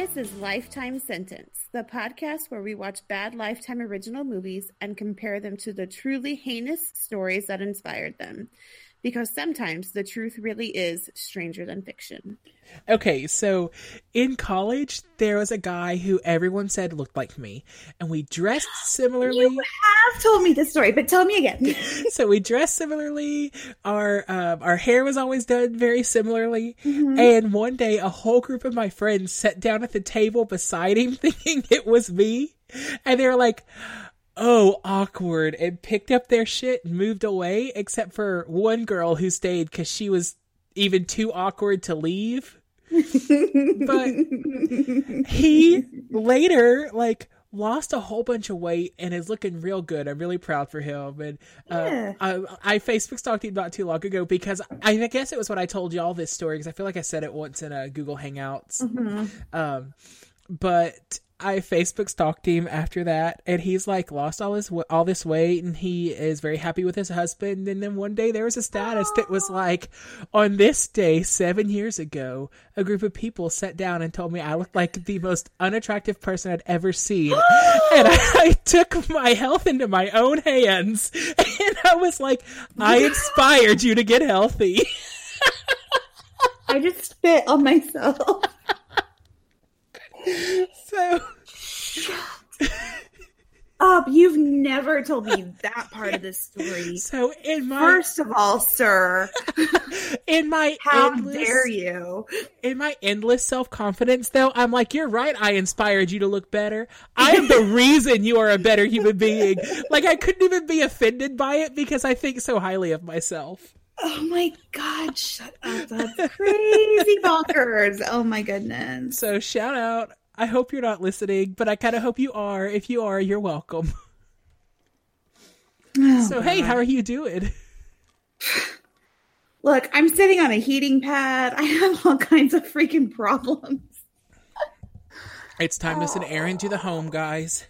This is Lifetime Sentence, the podcast where we watch bad Lifetime original movies and compare them to the truly heinous stories that inspired them. Because sometimes the truth really is stranger than fiction. Okay, so in college, there was a guy who everyone said looked like me, and we dressed similarly. You have told me this story, but tell me again. so we dressed similarly. Our um, our hair was always done very similarly. And one day, a whole group of my friends sat down at the table beside him, thinking it was me, and they were like. Oh, awkward, and picked up their shit and moved away, except for one girl who stayed because she was even too awkward to leave. but he later like lost a whole bunch of weight and is looking real good. I'm really proud for him. And uh, Yeah. I, I Facebook stalked him not too long ago because I, I guess it was when I told y'all this story because I feel like I said it once in a Google Hangouts. Um, but I Facebook stalked him after that, and he's like lost all his all this weight, and he is very happy with his husband. And then one day there was a status that was like, on this day seven years ago, a group of people sat down and told me I looked like the most unattractive person I'd ever seen, and I, I took my health into my own hands, and I was like, I inspired you to get healthy. I just spit on myself. So. Up, you've never told me that part of the story. So in my First of all, sir, in my how endless, dare you? in my endless self confidence, though, I'm like, you're right. I inspired you to look better. I am the reason you are a better human being. Like I couldn't even be offended by it because I think so highly of myself. Oh my god, shut up. That's crazy bonkers. Oh my goodness. So shout out. I hope you're not listening, but I kind of hope you are. If you are, you're welcome. Oh, So hey, how are you doing? Look, I'm sitting on a heating pad. I have all kinds of freaking problems. It's time to send Aaron to the home, guys.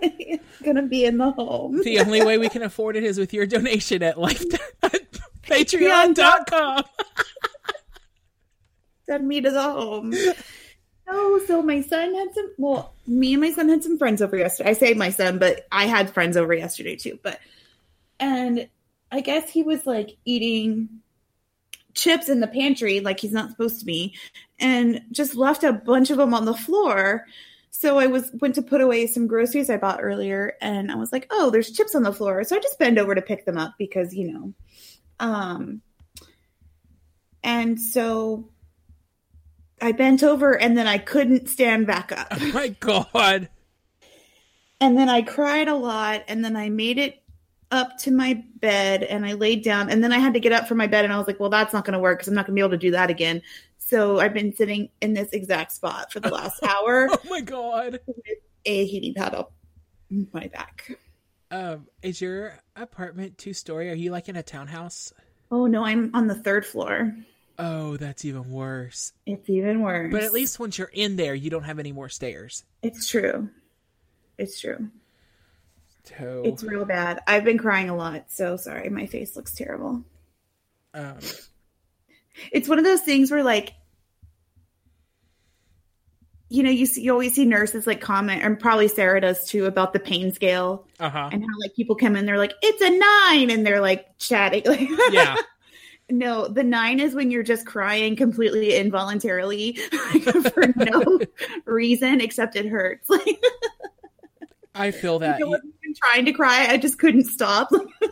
it's gonna be in the home. The only way we can afford it is with your donation at life patreon.com. Send me to the home. Oh, so my son had some. Well, me and my son had some friends over yesterday. I say my son, but I had friends over yesterday too. But and I guess he was like eating chips in the pantry like he's not supposed to be, and just left a bunch of them on the floor. So I was went to put away some groceries I bought earlier, and I was like, "Oh, there's chips on the floor." So I just bend over to pick them up because you know, um, and so I bent over and then I couldn't stand back up. Oh my god. And then I cried a lot and then I made it up to my bed and I laid down and then I had to get up from my bed and I was like, well, that's not going to work because I'm not going to be able to do that again. So I've been sitting in this exact spot for the last hour Oh my god. with a heating pad up my back. Um, is your apartment two story? Are you like in a townhouse? Oh no, I'm on the third floor. Oh, that's even worse. It's even worse. But at least once you're in there, you don't have any more stairs. it's true. It's true. So, It's real bad. I've been crying a lot. So sorry. My face looks terrible. um, It's one of those things where like you know, you see, you always see nurses like comment, and probably Sarah does too, about the pain scale uh huh. and how like people come in, they're like, "It's a nine," and they're like chatting. Like, Yeah. No, the nine is when you're just crying completely involuntarily like, for no reason except it hurts. Like, I feel that. I wasn't even trying to cry, I just couldn't stop.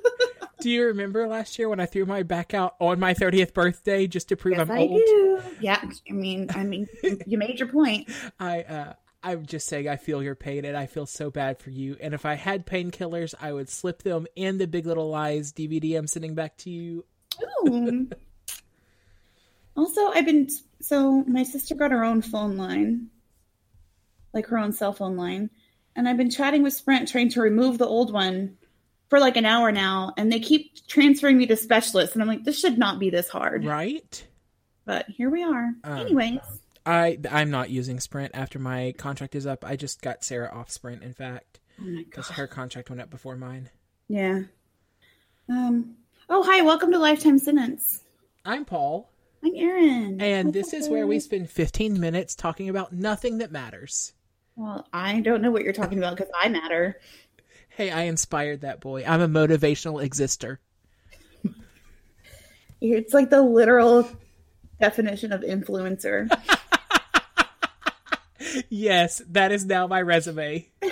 Do you remember last year when I threw my back out on my 30th birthday just to prove Yes, I'm I old? do. Yeah, I mean, I mean, you made your point. I uh I'm just saying I feel your pain and I feel so bad for you. And if I had painkillers, I would slip them in the Big Little Lies DVD I'm sending back to you. Ooh. also, I've been so my sister got her own phone line, like her own cell phone line, and I've been chatting with Sprint trying to remove the old one for like an hour now, and they keep transferring me to specialists, and I'm like, this should not be this hard, Right? but here we are. Um, Anyways, I I'm not using Sprint after my contract is up. I just got Sarah off Sprint, in fact, oh because god, her contract went up before mine. yeah. Um. Oh, hi, welcome to Lifetime Sentence. I'm Paul. I'm Erin. And What's this is where we spend 15 minutes talking about nothing that matters. Well, I don't know what you're talking about because I matter. Hey, I inspired that boy. I'm a motivational exister. It's like the literal definition of influencer. Yes, that is now my resume.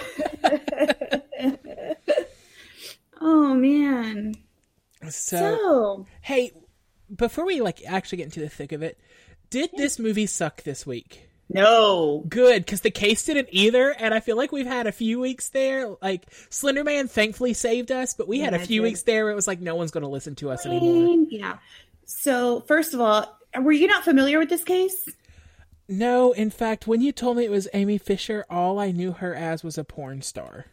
oh man. So, So, hey, before we like actually get into the thick of it, did this movie suck this week? no. Good, because the case didn't either, and I feel like we've had a few weeks there. Like Slender Man, thankfully saved us, but we had a Yeah, few weeks there where it was like no one's going to listen to us anymore. Yeah. So, first of all, were you not familiar with this case? No, in fact, when you told me it was Amy Fisher, all I knew her as was a porn star.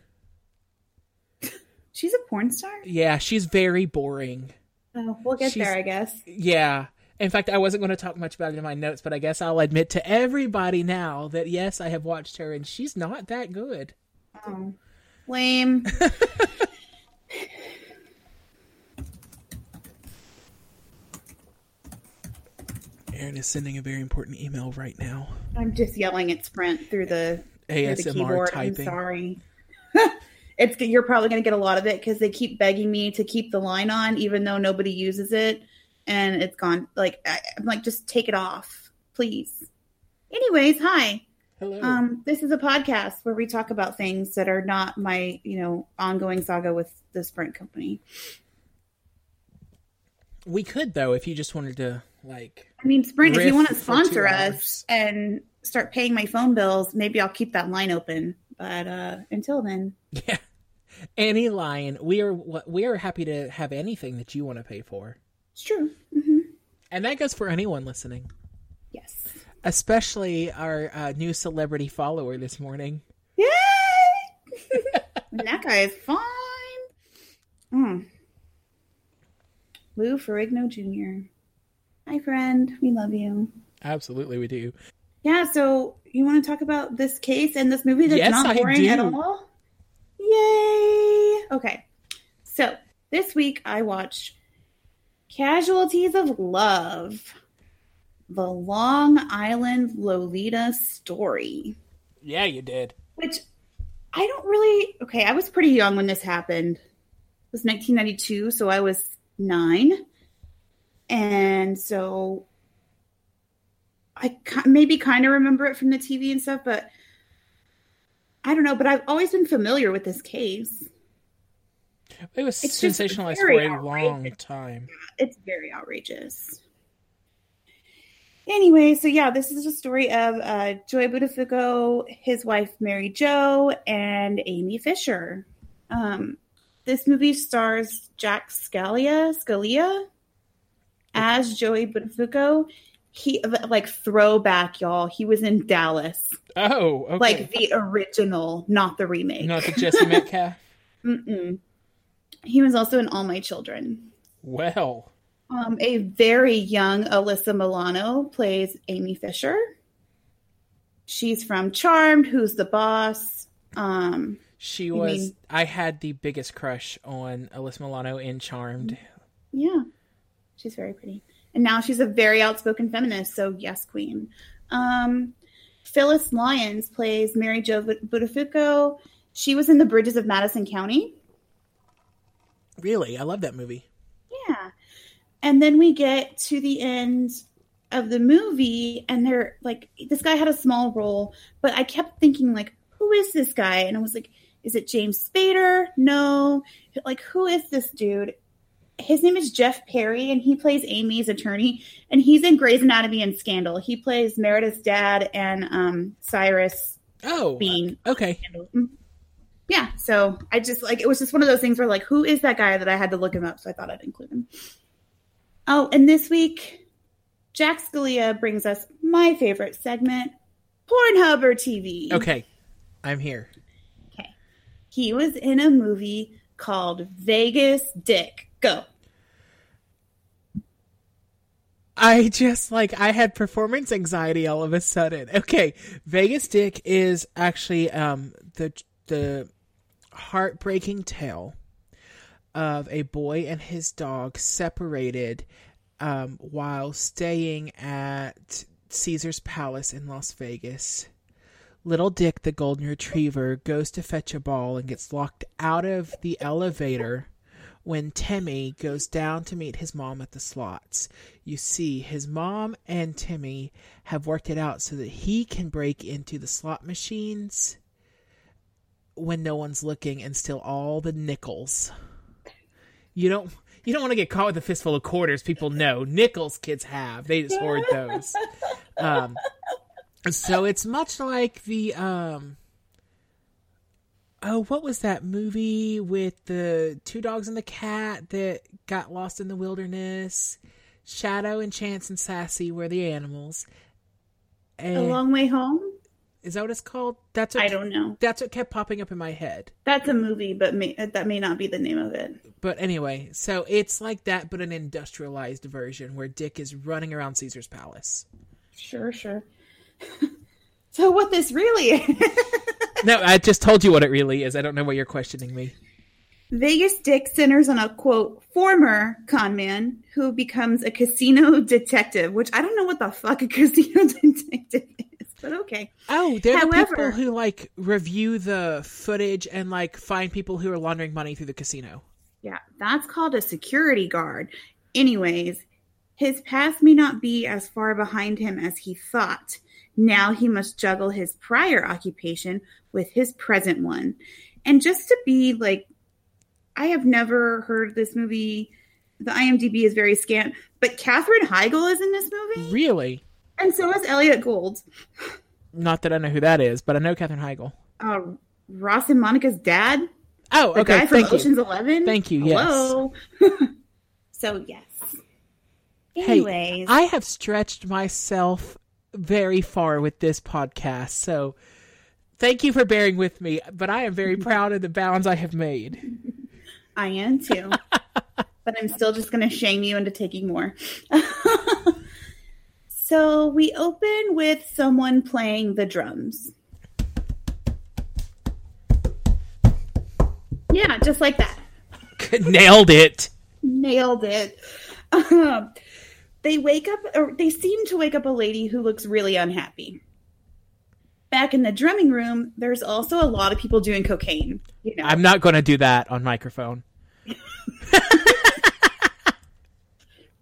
She's a porn star? Yeah, she's very boring. Oh, we'll get She's- there, I guess. Yeah. In fact, I wasn't going to talk much about it in my notes, but I guess I'll admit to everybody now that yes, I have watched her and she's not that good. Oh, lame. Aaron is sending a very important email right now. I'm just yelling at Sprint through the, through the ASMR keyboard. typing. I'm sorry. it's you're probably going to get a lot of it because they keep begging me to keep the line on, even though nobody uses it, and it's gone. Like I, I'm like, just take it off, please. Anyways, hi. Hello. Um, this is a podcast where we talk about things that are not my, you know, ongoing saga with the Sprint company. we could though if you just wanted to like I mean, Sprint, if you want to sponsor us and start paying my phone bills, maybe I'll keep that line open. But uh until then, yeah. Any line, we are we are happy to have anything that you want to pay for. it's true. hmm And that goes for anyone listening, Yes. especially our uh, new celebrity follower this morning. Yay! That guy is fine. Mm. Lou Ferrigno Jr. Hi, friend. We love you. Absolutely, we do. Yeah, so you want to talk about this case and this movie that's Yes, not boring at all? Yay! Okay, so this week I watched Casualties of Love, the Long Island Lolita story, Yeah, you did. which I don't really. Okay, I was pretty young when this happened. It was 1992, so I was nine. And so I maybe kind of remember it from the TV and stuff, but I don't know. But I've always been familiar with this case. It was It's sensationalized for a long outrageous. time. It's very outrageous. Anyway, so yeah, this is a story of uh, Joey Buttafuoco, his wife Mary Jo, and Amy Fisher. Um, this movie stars Jack Scalia, Scalia as Joey Buttafuoco. He like throwback, y'all. He was in Dallas, Oh, okay. like the original, not the remake. not the Jesse Metcalfe. Mm-mm. He was also in All My Children. Well, Um, a very young Alyssa Milano plays Amy Fisher. She's from Charmed, Who's the Boss? Um, she was. mean- I had the biggest crush on Alyssa Milano in Charmed. yeah, she's very pretty. And now she's a very outspoken feminist, so yes, queen. Um, Phyllis Lyons plays Mary Jo Buttafuoco. She was in The Bridges of Madison County. Really, I love that movie. Yeah. And then we get to the end of the movie, and they're like, this guy had a small role, but I kept thinking, like, who is this guy? And I was like, is it James Spader? No. Like, who is this dude? His name is Jeff Perry, and he plays Amy's attorney, and he's in Grey's Anatomy and Scandal. He plays Meredith's dad and um, Cyrus Oh, Beene. okay. Mm. Yeah, so I just like it was just one of those things where like, who is that guy that I had to look him up? So I thought I'd include him. Oh, and this week, Jack Scalia brings us my favorite segment, Pornhub or TV. Okay, I'm here. Okay. He was in a movie called Vegas Dick. Go. I just like I had performance anxiety all of a sudden. Okay, Vegas Dick is actually um the the heartbreaking tale of a boy and his dog separated um, while staying at Caesar's Palace in Las Vegas. Little Dick, the golden retriever, goes to fetch a ball and gets locked out of the elevator when Timmy goes down to meet his mom at the slots. You see, his mom and Timmy have worked it out so that he can break into the slot machines when no one's looking and steal all the nickels. You don't you don't want to get caught with a fistful of quarters. People know nickels kids have. They just hoard those. Um, so it's much like the um oh what was that movie with the two dogs and the cat that got lost in the wilderness? Shadow and chance and sassy were the animals. And a long way home? Is that what it's called? That's what, i don't know. that's what kept popping up in my head. That's a movie but may, that may not be the name of it. But anyway so it's like that but an industrialized version where dick is running around caesar's palace. Sure sure. So what this really is? no, I just told you what it really is. I don't know why you're questioning me. Vegas Dick centers on a quote former con man who becomes a casino detective, which I don't know what the fuck a casino detective is, but okay. Oh, they're However, the people who like review the footage and like find people who are laundering money through the casino. Yeah, that's called a security guard. Anyways, his past may not be as far behind him as he thought. Now he must juggle his prior occupation with his present one. And just to be like, I have never heard this movie. The IMDb is very scant, but Katherine Heigl is in this movie. Really? And so is Elliot Gould. Not that I know who that is, but I know Katherine Heigl. Uh, Ross and Monica's dad. Oh, the okay. guy from Thank Ocean's you. Eleven. Thank you. Hello. Yes. so yes. Hey, Anyways, I have stretched myself very far with this podcast. So thank you for bearing with me, but I am very proud of the bounds I have made. I am too. but I'm still just going to shame you into taking more. so we open with someone playing the drums. Yeah, just like that. Nailed it. Nailed it. Um, They wake up or they seem to wake up a lady who looks really unhappy. Back in the drumming room, there's also a lot of people doing cocaine. You know? I'm not going to do that on microphone.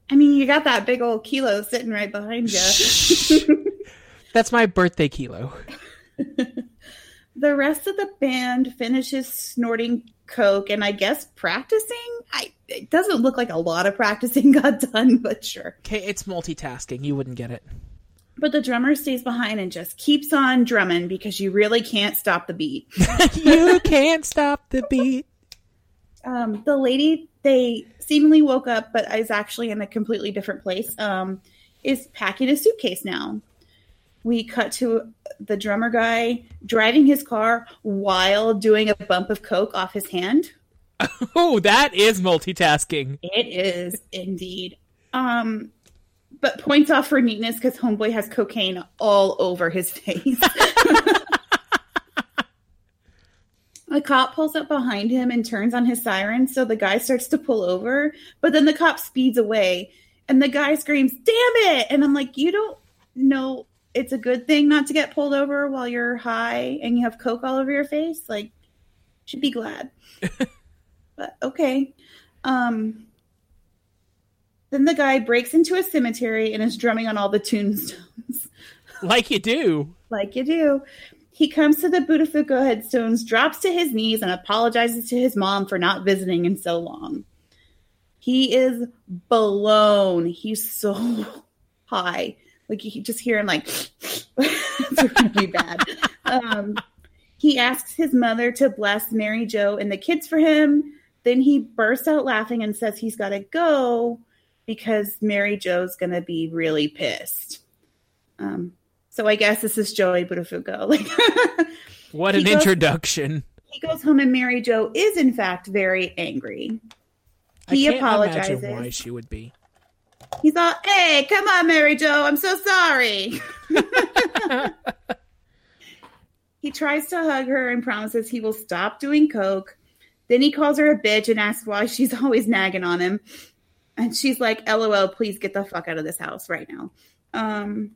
I mean, you got that big old kilo sitting right behind you. That's my birthday kilo. the rest of the band finishes snorting coke and I guess practicing. I it doesn't look like a lot of practicing got done, but sure. Okay, it's multitasking. You wouldn't get it. But the drummer stays behind and just keeps on drumming because you really can't stop the beat. you can't stop the beat. Um, the lady they seemingly woke up, but is actually in a completely different place. Um, is packing a suitcase now. We cut to the drummer guy driving his car while doing a bump of coke off his hand. Oh, that is multitasking. It is indeed. Um, but points off for neatness because Homeboy has cocaine all over his face. a cop pulls up behind him and turns on his siren, so the guy starts to pull over, but then the cop speeds away and the guy screams, Damn it! And I'm like, You don't know it's a good thing not to get pulled over while you're high and you have coke all over your face. Like, should be glad. but okay. Um, then the guy breaks into a cemetery and is drumming on all the tombstones. like you do. Like you do. He comes to the Buttafuoco headstones, drops to his knees, and apologizes to his mom for not visiting in so long. He is blown. He's so high. Like you just hear him like it's really bad. Um, he asks his mother to bless Mary Jo and the kids for him. Then he bursts out laughing and says he's got to go because Mary Jo's going to be really pissed. Um, so I guess this is Joey Buttafuoco. Like, what an goes, introduction! He goes home and Mary Jo is in fact very angry. He apologizes. why she would be. He's all, hey, come on, Mary Jo, I'm so sorry. he tries to hug her and promises he will stop doing coke. Then he calls her a bitch and asks why she's always nagging on him. And she's like, LOL, please get the fuck out of this house right now. Um,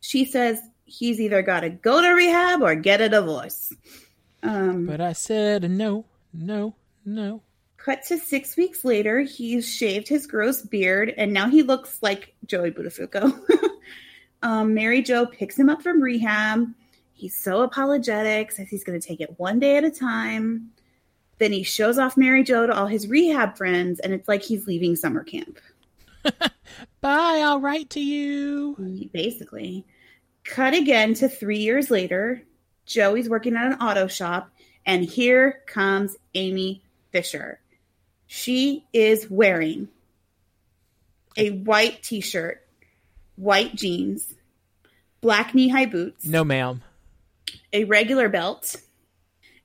she says he's either got to go to rehab or get a divorce. Um, but I said no, no, no. Cut to six weeks later, he's shaved his gross beard and now he looks like Joey Buttafuoco. um, Mary Jo picks him up from rehab. He's so apologetic, says he's going to take it one day at a time. Then he shows off Mary Jo to all his rehab friends, and it's like he's leaving summer camp. Bye, I'll write to you. Basically. Cut again to three years later. Joey's working at an auto shop, and here comes Amy Fisher. She is wearing a white t shirt, white jeans, black knee high boots. No, ma'am. A regular belt,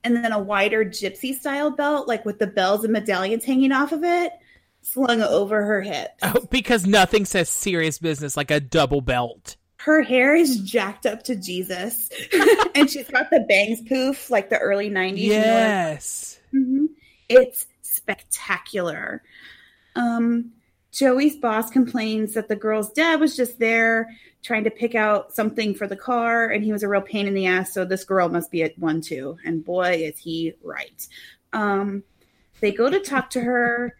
and then a wider gypsy style belt, like with the bells and medallions hanging off of it, slung over her hips. Oh, because nothing says serious business like a double belt. Her hair is jacked up to Jesus, and she's got the bangs poof like the early 90s. Yes. You know mm-hmm. It's spectacular. Um, Joey's boss complains that the girl's dad was just there trying to pick out something for the car and he was a real pain in the ass so this girl must be at one too. And boy is he right. Um, they go to talk to her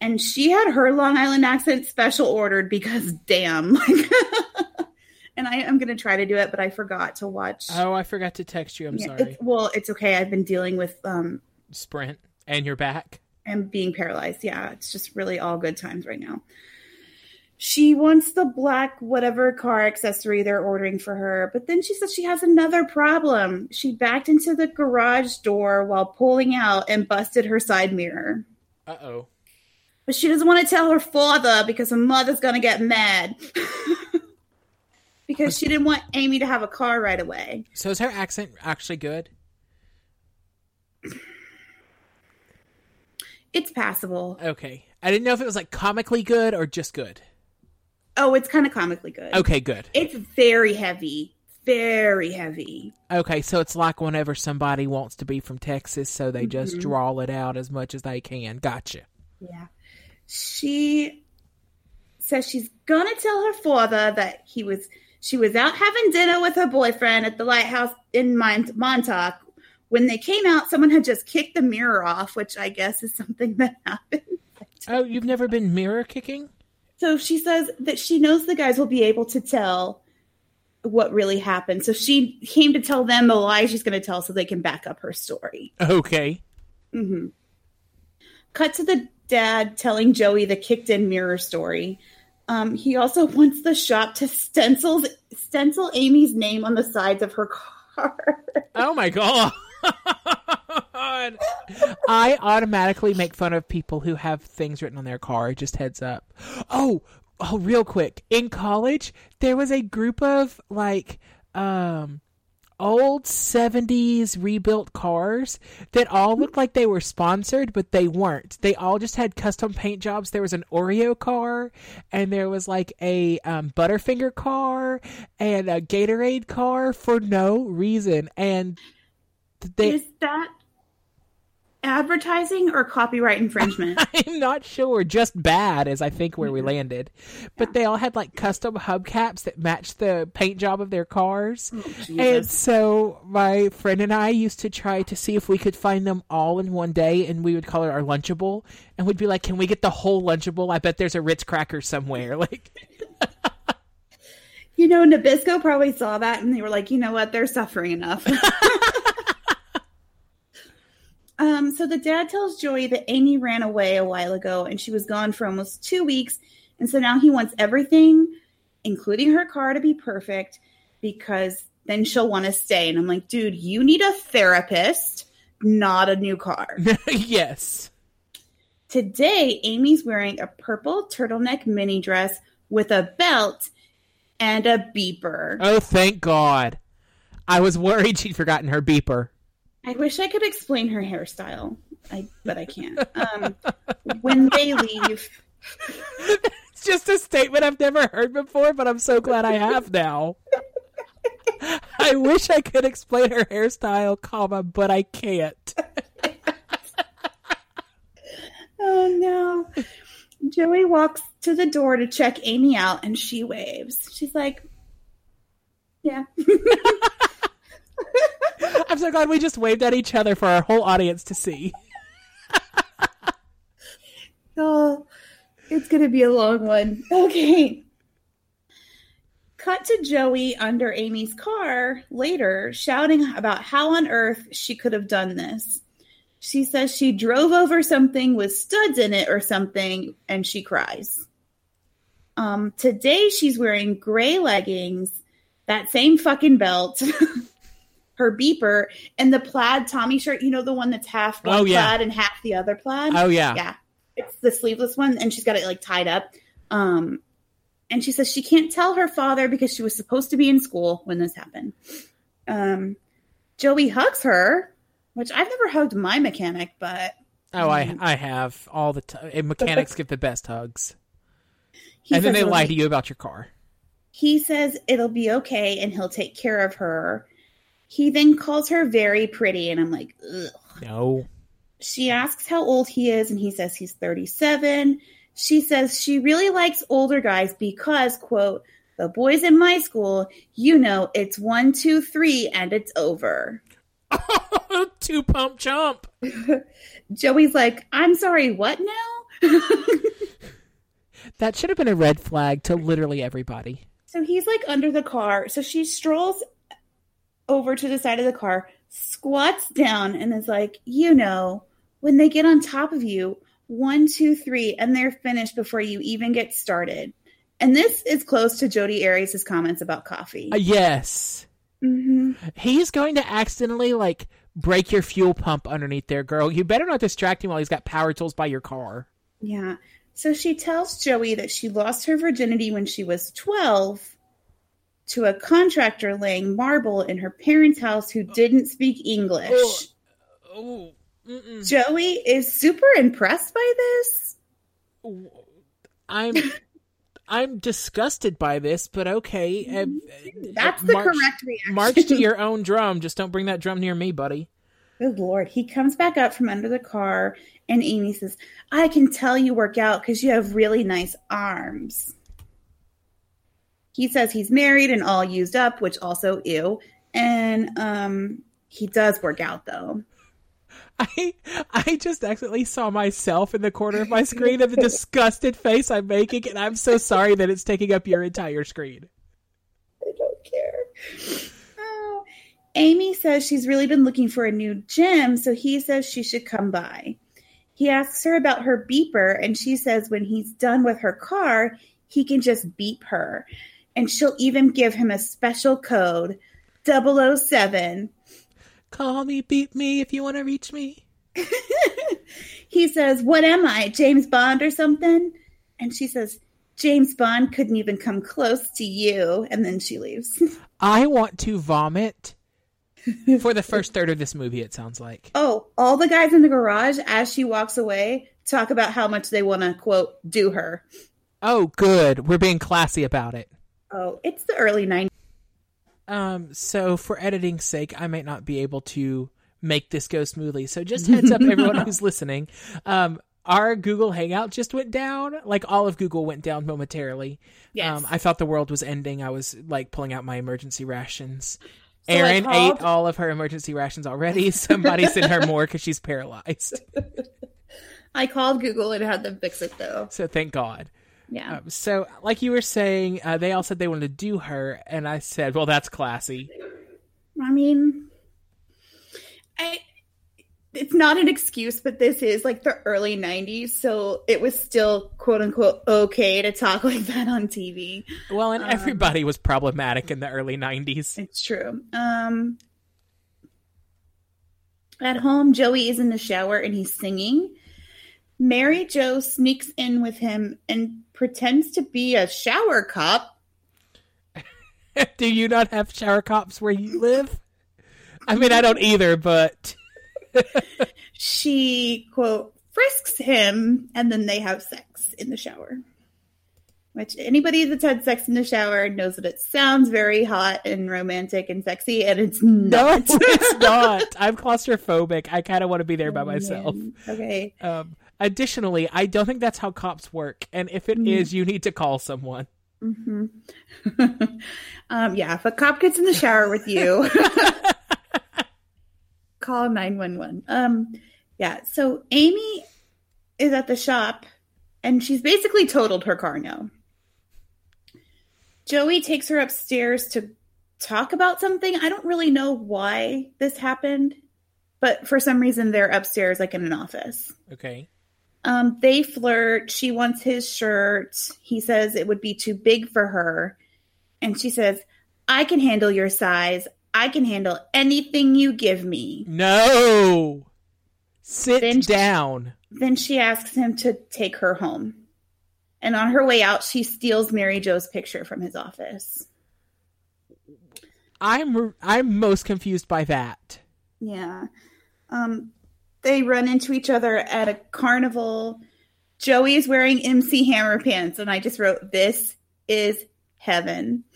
and she had her long island accent special ordered because damn. And i am going to try to do it but i forgot to watch. Oh i forgot to text you. I'm yeah, sorry. well it's okay. I've been dealing with um, sprint and you're back and being paralyzed yeah it's just really all good times right now she wants the black whatever car accessory they're ordering for her, but then she says she has another problem. She backed into the garage door while pulling out and busted her side mirror. Uh oh. But she doesn't want to tell her father because her mother's going to get mad. because she didn't want Amy to have a car right away. So is her accent actually good? It's passable. Okay. I didn't know if it was like comically good or just good. Oh, it's kind of comically good. Okay, good. It's very heavy. Very heavy. Okay, so it's like whenever somebody wants to be from Texas, so they mm-hmm. just draw it out as much as they can. Gotcha. Yeah. She says she's gonna tell her father that he was she was out having dinner with her boyfriend at the lighthouse in Mont- Montauk. When they came out, someone had just kicked the mirror off, which I guess is something that happened. Oh, you've never been mirror kicking? So she says that she knows the guys will be able to tell what really happened. So she came to tell them the lie she's going to tell so they can back up her story. Okay. Mm-hmm. Cut to the dad telling Joey the kicked in mirror story. Um, he also wants the shop to stencil stencil Amy's name on the sides of her car. oh my god. I automatically make fun of people who have things written on their car. Just heads up. Oh, oh, real quick. In college, there was a group of like um old 70s rebuilt cars that all looked like they were sponsored, but they weren't. They all just had custom paint jobs. There was an Oreo car, and there was like a um, Butterfinger car, and a Gatorade car for no reason. And they. Is that advertising or copyright infringement? I'm not sure. Just bad is I think where we mm-hmm. landed. But yeah. they all had like custom hubcaps that matched the paint job of their cars. Oh, and so my friend and I used to try to see if we could find them all in one day and we would call it our lunchable and we'd be like, Can we get the whole lunchable? I bet there's a Ritz cracker somewhere. Like You know, Nabisco probably saw that and they were like, you know what, they're suffering enough. Um, so the dad tells Joey that Amy ran away a while ago and she was gone for almost two weeks. And so now he wants everything, including her car, to be perfect because then she'll want to stay. And I'm like, dude, you need a therapist, not a new car. yes. Today, Amy's wearing a purple turtleneck mini dress with a belt and a beeper. Oh, thank God. I was worried she'd forgotten her beeper. I wish I could explain her hairstyle, I, but I can't. Um, when they leave, it's just a statement I've never heard before, but I'm so glad I have now. I wish I could explain her hairstyle, comma, but I can't. oh no. Joey walks to the door to check Amy out and she waves. She's like, Yeah. I'm so glad we just waved at each other for our whole audience to see. oh, it's going to be a long one. Okay. Cut to Joey under Amy's car later, shouting about how on earth she could have done this. She says she drove over something with studs in it or something, and she cries. Um, today she's wearing gray leggings, that same fucking belt, her beeper, and the plaid Tommy shirt. You know the one that's half one Oh, yeah. plaid and half the other plaid. Oh yeah. Yeah. It's the sleeveless one, and she's got it like tied up. Um, and she says she can't tell her father because she was supposed to be in school when this happened. Um, Joey hugs her, which I've never hugged my mechanic, but Oh, I I have all the time. Mechanics give the best hugs, and then they lie be- to you about your car. He says it'll be okay and he'll take care of her. He then calls her very pretty, and I'm like, ugh. No. She asks how old he is, and he says he's 37. She says she really likes older guys because, quote, the boys in my school, you know, it's one, two, three, and it's over. Two pump jump. Joey's like, I'm sorry, what now? That should have been a red flag to literally everybody. so he's like under the car. So she strolls over to the side of the car, squats down, and is like, you know, when they get on top of you, one, two, three, and they're finished before you even get started. And this is close to Jodi Arias' comments about coffee. Uh, yes. hmm He's going to accidentally like break your fuel pump underneath there, girl. You better not distract him while he's got power tools by your car. Yeah. So she tells Joey that she lost her virginity when she was 12 to a contractor laying marble in her parents' house who didn't speak English. Ugh. Oh. Joey is super impressed by this. I'm I'm disgusted by this, but okay. Uh, That's the march- correct reaction. March to your own drum. Just don't bring that drum near me, buddy. Good lord. He comes back up from under the car and Amy says, I can tell you work out because you have really nice arms. He says he's married and all used up, which also ew. And um he does work out though. I I just accidentally saw myself in the corner of my screen of the disgusted face I'm making, and I'm so sorry that it's taking up your entire screen. I don't care. Oh. Amy says she's really been looking for a new gym, so he says she should come by. He asks her about her beeper, and she says when he's done with her car, he can just beep her. And she'll even give him a special code 007. Call me, beat me if you want to reach me. he says, What am I, James Bond or something? And she says, James Bond couldn't even come close to you. And then she leaves. I want to vomit for the first third of this movie. It sounds like. Oh, all the guys in the garage as she walks away talk about how much they want to quote do her. Oh, good. We're being classy about it. Oh, it's the early 90s. Um, so for editing's sake, I might not be able to make this go smoothly. So just heads up, everyone who's listening. Um, our Google Hangout just went down. Like all of Google went down momentarily. Yes. Um, I thought the world was ending. I was like pulling out my emergency rations. So Erin called- ate all of her emergency rations already. Somebody sent her more because she's paralyzed. I called Google and had them fix it though. So thank God. Yeah. Um, so, like you were saying, uh, they all said they wanted to do her, and I said, "Well, that's classy." I mean, I it's not an excuse, but this is like the early 90s, so it was still quote unquote okay to talk like that on TV. Well, and Um, everybody was problematic in the early '90s. It's true. Um At home, Joey is in the shower and he's singing. Mary Jo sneaks in with him and pretends to be a shower cop. Do you not have shower cops where you live? I mean, I don't either, but She, quote, frisks him and then they have sex in the shower. Which anybody that's had sex in the shower knows that it sounds very hot and romantic and sexy, and it's no, not. it's not. I'm claustrophobic. I kind of want to be there by myself. Okay. Um, Additionally, I don't think that's how cops work, and if it is, you need to call someone. hmm um, yeah, if a cop gets in the shower with you, call 911. Um, yeah, so Amy is at the shop and she's basically totaled her car now. Joey takes her upstairs to talk about something. I don't really know why this happened, but for some reason they're upstairs, like in an office. Okay. Um, they flirt. She wants his shirt. He says it would be too big for her. And she says, I can handle your size. I can handle anything you give me. No. Sit Then- down. Then she asks him to take her home. And on her way out, she steals Mary Jo's picture from his office. I'm I'm most confused by that. Yeah. Um, they run into each other at a carnival. Joey is wearing MC Hammer pants, and I just wrote, This is heaven.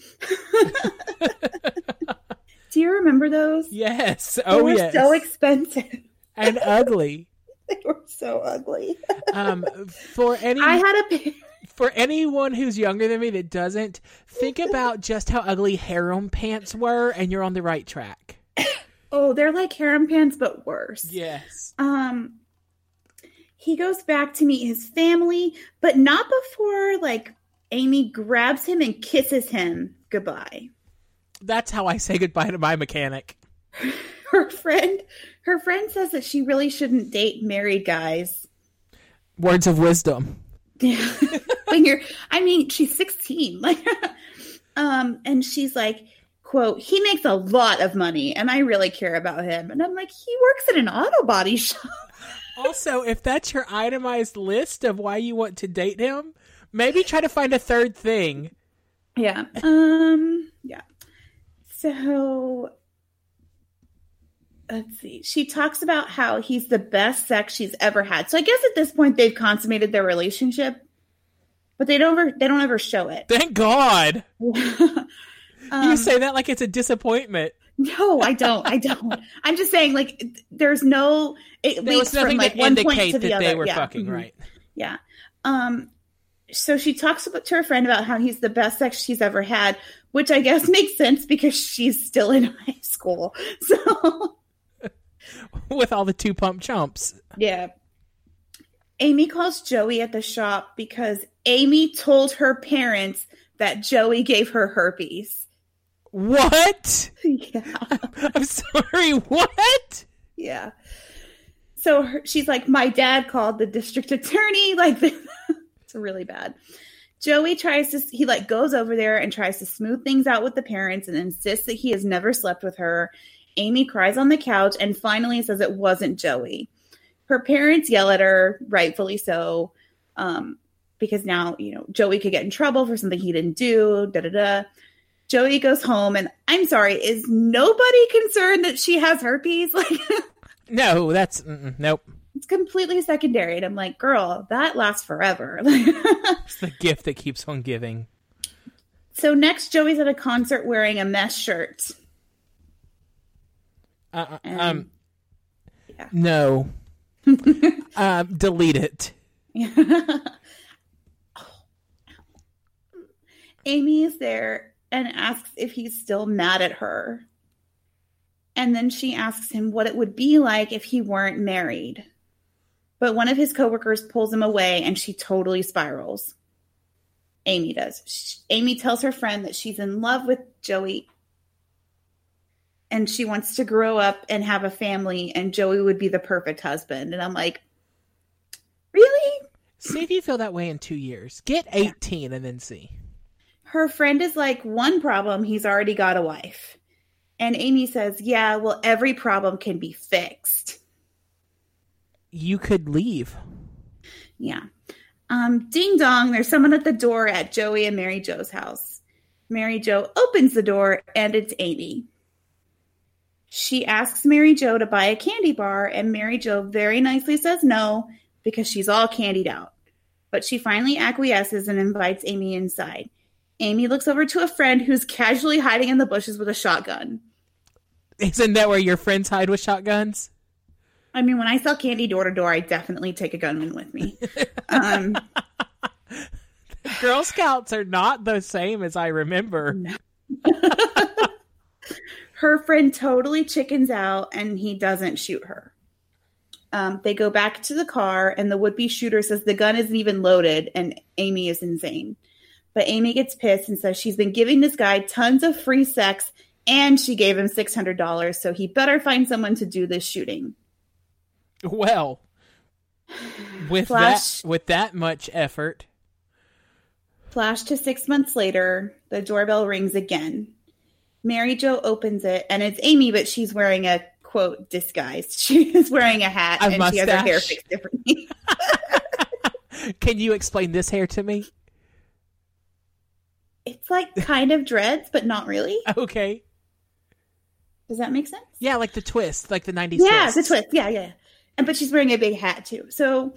Do you remember those? Yes. Oh, they were yes. so expensive. and ugly. they were so ugly. Um, for any I had a pair. for anyone who's younger than me that doesn't think about just how ugly harem pants were, and you're on the right track. Oh, they're like harem pants, but worse. Yes. Um, he goes back to meet his family, but not before like Amy grabs him and kisses him goodbye. That's how I say goodbye to my mechanic. Her friend, her friend says that she really shouldn't date married guys. Words of wisdom. Yeah. when you're I mean, she's 16. Like um and she's like, quote, he makes a lot of money and I really care about him. And I'm like, he works at an auto body shop. Also, if that's your itemized list of why you want to date him, maybe try to find a third thing. Yeah. Um yeah. So let's see. She talks about how he's the best sex she's ever had. So I guess at this point they've consummated their relationship, but they don't ever they don't ever show it. Thank God. Um, you say that like it's a disappointment. No, I don't. I don't. I'm just saying, like, there's no. It There was nothing from like one point to the that other. they were yeah. fucking Mhm. right. Yeah. Um. So she talks about, to her friend about how he's the best sex she's ever had, which I guess makes sense because she's still in high school. So With all the two pump chumps. yeah. Amy calls Joey at the shop because Amy told her parents that Joey gave her herpes. What? yeah. I'm sorry, what? Yeah. So her, she's like, my dad called the district attorney. Like, it's really bad. Joey tries to, he like goes over there and tries to smooth things out with the parents and insists that he has never slept with her. Amy cries on the couch and finally says it wasn't Joey. Her parents yell at her, rightfully so, um, because now, you know, Joey could get in trouble for something he didn't do, da da da. Joey goes home and I'm sorry, is nobody concerned that she has herpes? Like, No, that's nope. it's completely secondary. And I'm like, girl, that lasts forever. It's the gift that keeps on giving. so next, Joey's at a concert wearing a mesh shirt. Uh, uh, And- um, yeah. no. um, delete it. Amy is there and asks if he's still mad at her. And then she asks him what it would be like if he weren't married. But one of his coworkers pulls him away and she totally spirals. Amy does. Sh Amy tells her friend that she's in love with Joey and she wants to grow up and have a family and Joey would be the perfect husband. And I'm like, really? See if you feel that way in two years. Get 18 and then see. Her friend is like, one problem, he's already got a wife. And Amy says, yeah, well, every problem can be fixed. You could leave. Yeah. Um, ding dong, there's someone at the door at Joey and Mary Jo's house. Mary Jo opens the door and it's Amy. She asks Mary Jo to buy a candy bar, and Mary Jo very nicely says no because she's all candied out. But she finally acquiesces and invites Amy inside. Amy looks over to a friend who's casually hiding in the bushes with a shotgun. Isn't that where your friends hide with shotguns? I mean, when I sell candy door to door, I definitely take a gunman with me. Um, Girl Scouts are not the same as I remember. her friend totally chickens out and he doesn't shoot her. Um, they go back to the car, and the would be shooter says the gun isn't even loaded, and Amy is insane. But Amy gets pissed and says she's been giving this guy tons of free sex and she gave him $600, so he better find someone to do this shooting. Well, with Flash, that with that much effort. Flash to 6 months later, the doorbell rings again. Mary Jo opens it and it's Amy, but she's wearing a quote disguised. She is wearing a hat a and mustache. she has her hair fixed differently. Can you explain this hair to me? It's like kind of dreads, but not really. Okay. Does that make sense? Yeah, like the twist, like the 90s Yeah, twist. the twist. Yeah, yeah. And but she's wearing a big hat too. So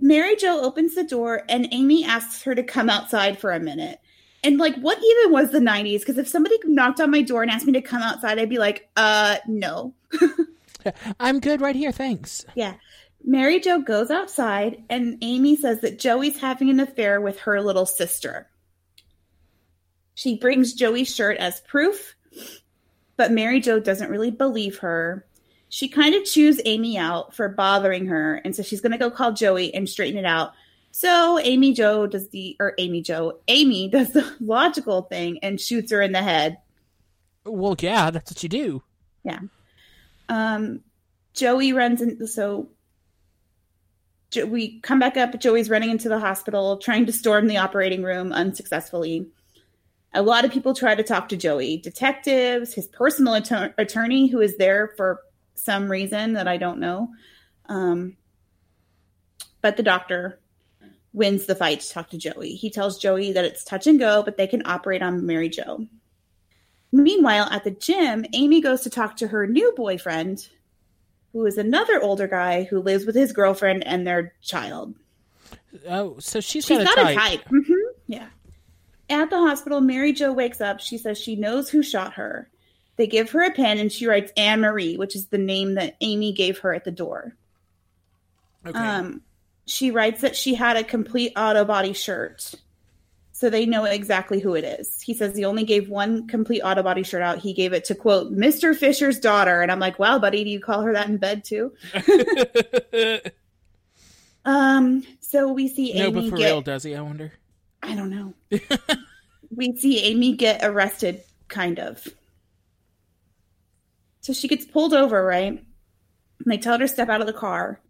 Mary Jo opens the door and Amy asks her to come outside for a minute. And like, what even was the 90s? Because if somebody knocked on my door and asked me to come outside, I'd be like, uh, no. I'm good right here. Thanks. Yeah. Mary Jo goes outside and Amy says that Joey's having an affair with her little sister. She brings Joey's shirt as proof, but Mary Jo doesn't really believe her. She kind of chews Amy out for bothering her, and so she's going to go call Joey and straighten it out. So Amy Jo does the or Amy Jo Amy does the logical thing and shoots her in the head. Well, yeah, that's what you do. Yeah. Um, Joey runs in. So jo- we come back up. Joey's running into the hospital, trying to storm the operating room unsuccessfully. A lot of people try to talk to Joey, detectives, his personal att- attorney, who is there for some reason that I don't know. Um, but the doctor wins the fight to talk to Joey. He tells Joey that it's touch and go, but they can operate on Mary Jo. Meanwhile, at the gym, Amy goes to talk to her new boyfriend, who is another older guy who lives with his girlfriend and their child. Oh, so she's, she's got, got a type. A type. Mm-hmm. Yeah. At the hospital, Mary Jo wakes up. She says she knows who shot her. They give her a pen and she writes Anne Marie, which is the name that Amy gave her at the door. Okay. Um, she writes that she had a complete auto body shirt. So they know exactly who it is. He says he only gave one complete auto body shirt out. He gave it to quote Mr. Fisher's daughter. And I'm like, wow, buddy, do you call her that in bed too? um, so we see Amy. No, but for get, real, does he? I wonder. I don't know. we see Amy get arrested, kind of. So she gets pulled over, right? And they tell her to step out of the car.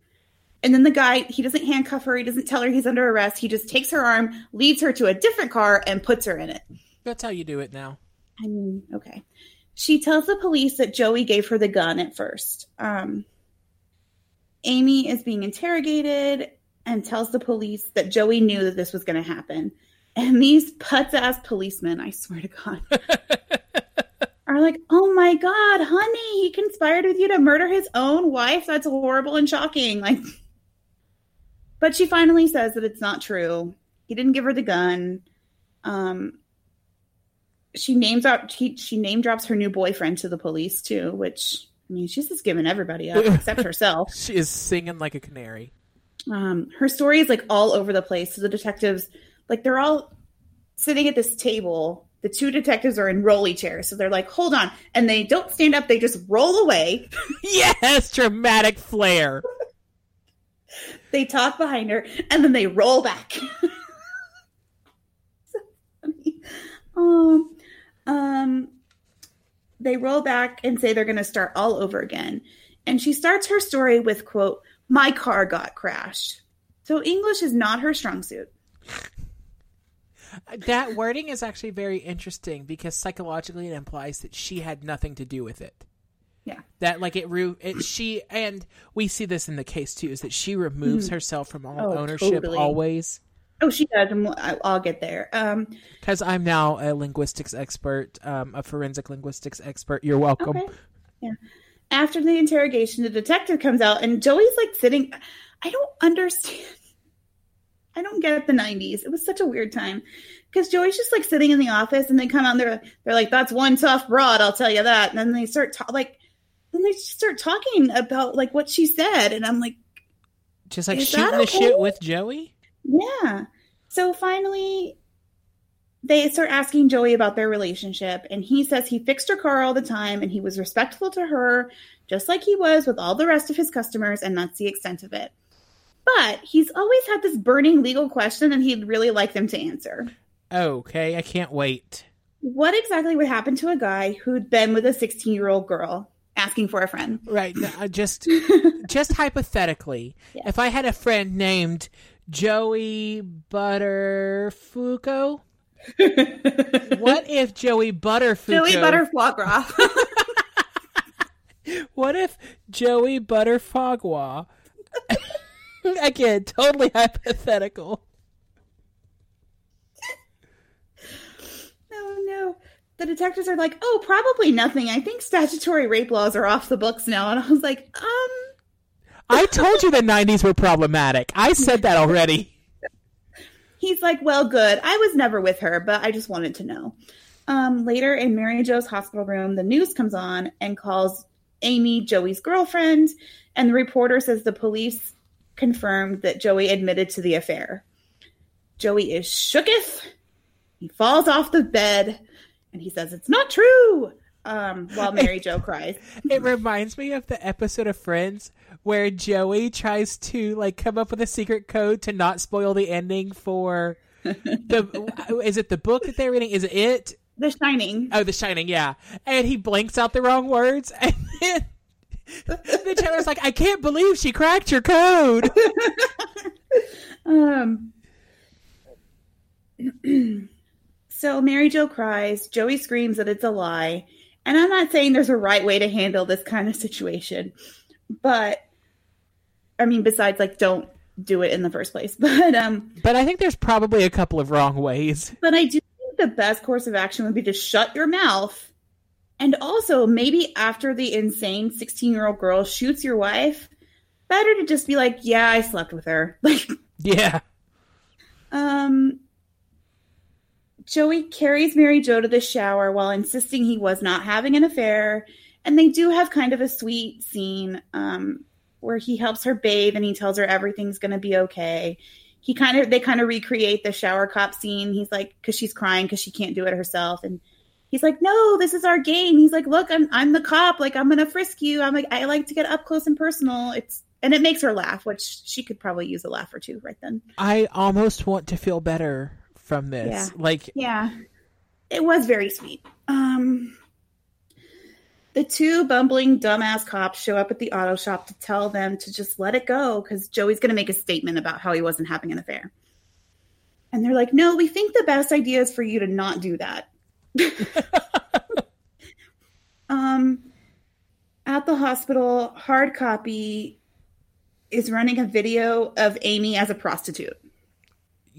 And then the guy, he doesn't handcuff her. He doesn't tell her he's under arrest. He just takes her arm, leads her to a different car, and puts her in it. That's how you do it now. I mean, okay. She tells the police that Joey gave her the gun at first. Um, Amy is being interrogated and tells the police that Joey knew that this was going to happen. And these putz ass policemen, I swear to God, are like, oh my God, honey, he conspired with you to murder his own wife? That's horrible and shocking. Like, but she finally says that it's not true. He didn't give her the gun. Um, she names out he, she name drops her new boyfriend to the police too, which I mean she's just giving everybody up except herself. she is singing like a canary. Um, her story is like all over the place. So the detectives, like they're all sitting at this table. The two detectives are in rolly chairs, so they're like, "Hold on," and they don't stand up; they just roll away. yes, dramatic flair. they talk behind her, and then they roll back. so funny. Um, um, they roll back and say they're going to start all over again. And she starts her story with quote, "My car got crashed." So English is not her strong suit. That wording is actually very interesting because psychologically it implies that she had nothing to do with it. Yeah. That like it, it she and we see this in the case too is that she removes mm-hmm. herself from all oh, ownership totally. always. Oh, she does, and I'll get there. Because um, I'm now a linguistics expert, um, a forensic linguistics expert. You're welcome. Okay. Yeah. After the interrogation, the detective comes out, and Joey's like sitting. I don't understand. I don't get the '90s. It was such a weird time because Joey's just like sitting in the office, and they come out and they're they're like, "That's one tough broad, I'll tell you that." And then they start ta- like then they start talking about like what she said, and I'm like, Just like shooting the okay? shit with Joey. yeah. So finally, they start asking Joey about their relationship, and he says he fixed her car all the time and he was respectful to her, just like he was with all the rest of his customers, and that's the extent of it. But he's always had this burning legal question, and he'd really like them to answer. Okay, I can't wait. What exactly would happen to a guy who'd been with a 16 year old girl asking for a friend? Right, no, just just hypothetically, Yes. if I had a friend named Joey Butterfuco, what if Joey Butterfuco? Joey Butter foie. What if Joey Butterfogwa? Again, totally hypothetical. Oh no. The detectives are like, oh, probably nothing. I think statutory rape laws are off the books now. And I was like, um, I told you the '90s were problematic. I said that already. He's like, well, good. I was never with her, but I just wanted to know. Um, later in Mary Jo's hospital room, the news comes on and calls Amy Joey's girlfriend. And the reporter says the police confirmed that Joey admitted to the affair. Joey is shooketh. He falls off the bed and he says, it's not true. Um, while Mary Jo cries. It reminds me of the episode of Friends where Joey tries to like come up with a secret code to not spoil the ending for the. is it the book that they're reading? Is it it? The Shining. Oh, The Shining, yeah. And he blanks out the wrong words, and then the Taylor's like, "I can't believe she cracked your code." Um, so Mary Jo cries. Joey screams that it's a lie. And I'm not saying there's a right way to handle this kind of situation, but I mean, besides like don't do it in the first place. But um, But I think there's probably a couple of wrong ways. but I do think the best course of action would be to shut your mouth. And also, maybe after the insane 16 year old girl shoots your wife, better to just be like, yeah, I slept with her. Like, Yeah. Um, Joey carries Mary Jo to the shower while insisting he was not having an affair, and they do have kind of a sweet scene um, where he helps her bathe and he tells her everything's going to be okay. He kind of they kind of recreate the shower cop scene. He's like, because she's crying because she can't do it herself, and he's like, "No, this is our game." He's like, "Look, I'm I'm the cop. Like I'm gonna frisk you. I'm like I like to get up close and personal." It's and it makes her laugh, which she could probably use a laugh or two right then. I almost want to feel better from this. Yeah. Like, Yeah. It was very sweet. Um the two bumbling dumbass cops show up at the auto shop to tell them to just let it go because Joey's going to make a statement about how he wasn't having an affair. And they're like, no, we think the best idea is for you to not do that. um, at the hospital, Hard Copy is running a video of Amy as a prostitute.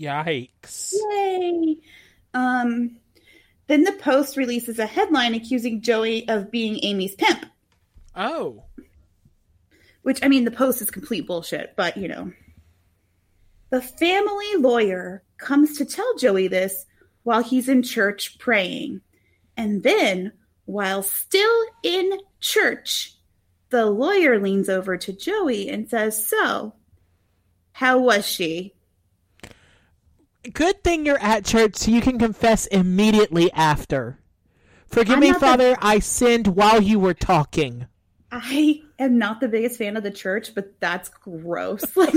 Yikes. Yay! Um, then the Post releases a headline accusing Joey of being Amy's pimp, Oh. which I mean, the Post is complete bullshit, but you know. The family lawyer comes to tell Joey this while he's in church praying. And then, while still in church, the lawyer leans over to Joey and says, So, how was she? Good thing you're at church so you can confess immediately after. Forgive I'm me, not the- Father, I sinned while you were talking. I am not the biggest fan of the church, but that's gross. Like,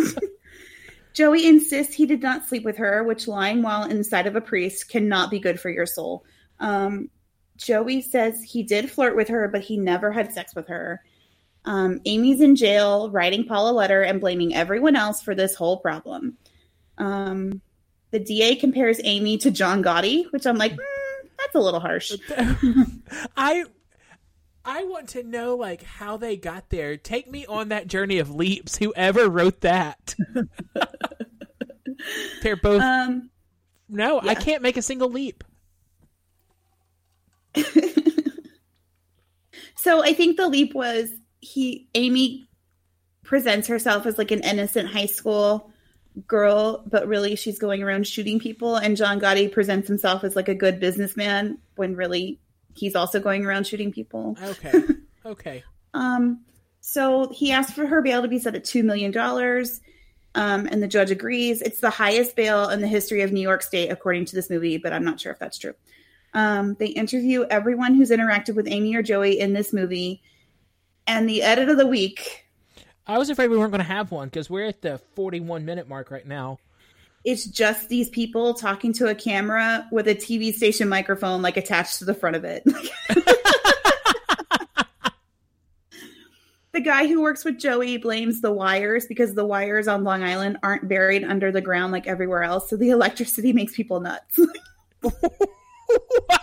Joey insists he did not sleep with her, which lying while inside of a priest cannot be good for your soul. Um, Joey says he did flirt with her, but he never had sex with her. Um, Amy's in jail, writing Paul a letter and blaming everyone else for this whole problem. Um, the DA compares Amy to John Gotti, which I'm like, "Hmm, that's a little harsh. I I want to know like how they got there. Take me on that journey of leaps. Whoever wrote that. They're both Um, No, I can't make a single leap. So I think the leap was he Amy presents herself as like an innocent high school girl, but really she's going around shooting people. And John Gotti presents himself as like a good businessman when really he's also going around shooting people. Okay. Okay. Um, so he asked for her bail to be set at $2 million. Um, and the judge agrees. It's the highest bail in the history of New York State, according to this movie, but I'm not sure if that's true. Um, they interview everyone who's interacted with Amy or Joey in this movie. And the edit of the week. I was afraid we weren't going to have one because we're at the 41 minute mark right now. It's just these people talking to a camera with a TV station microphone like attached to the front of it. the guy who works with Joey blames the wires because the wires on Long Island aren't buried under the ground like everywhere else. So the electricity makes people nuts. what?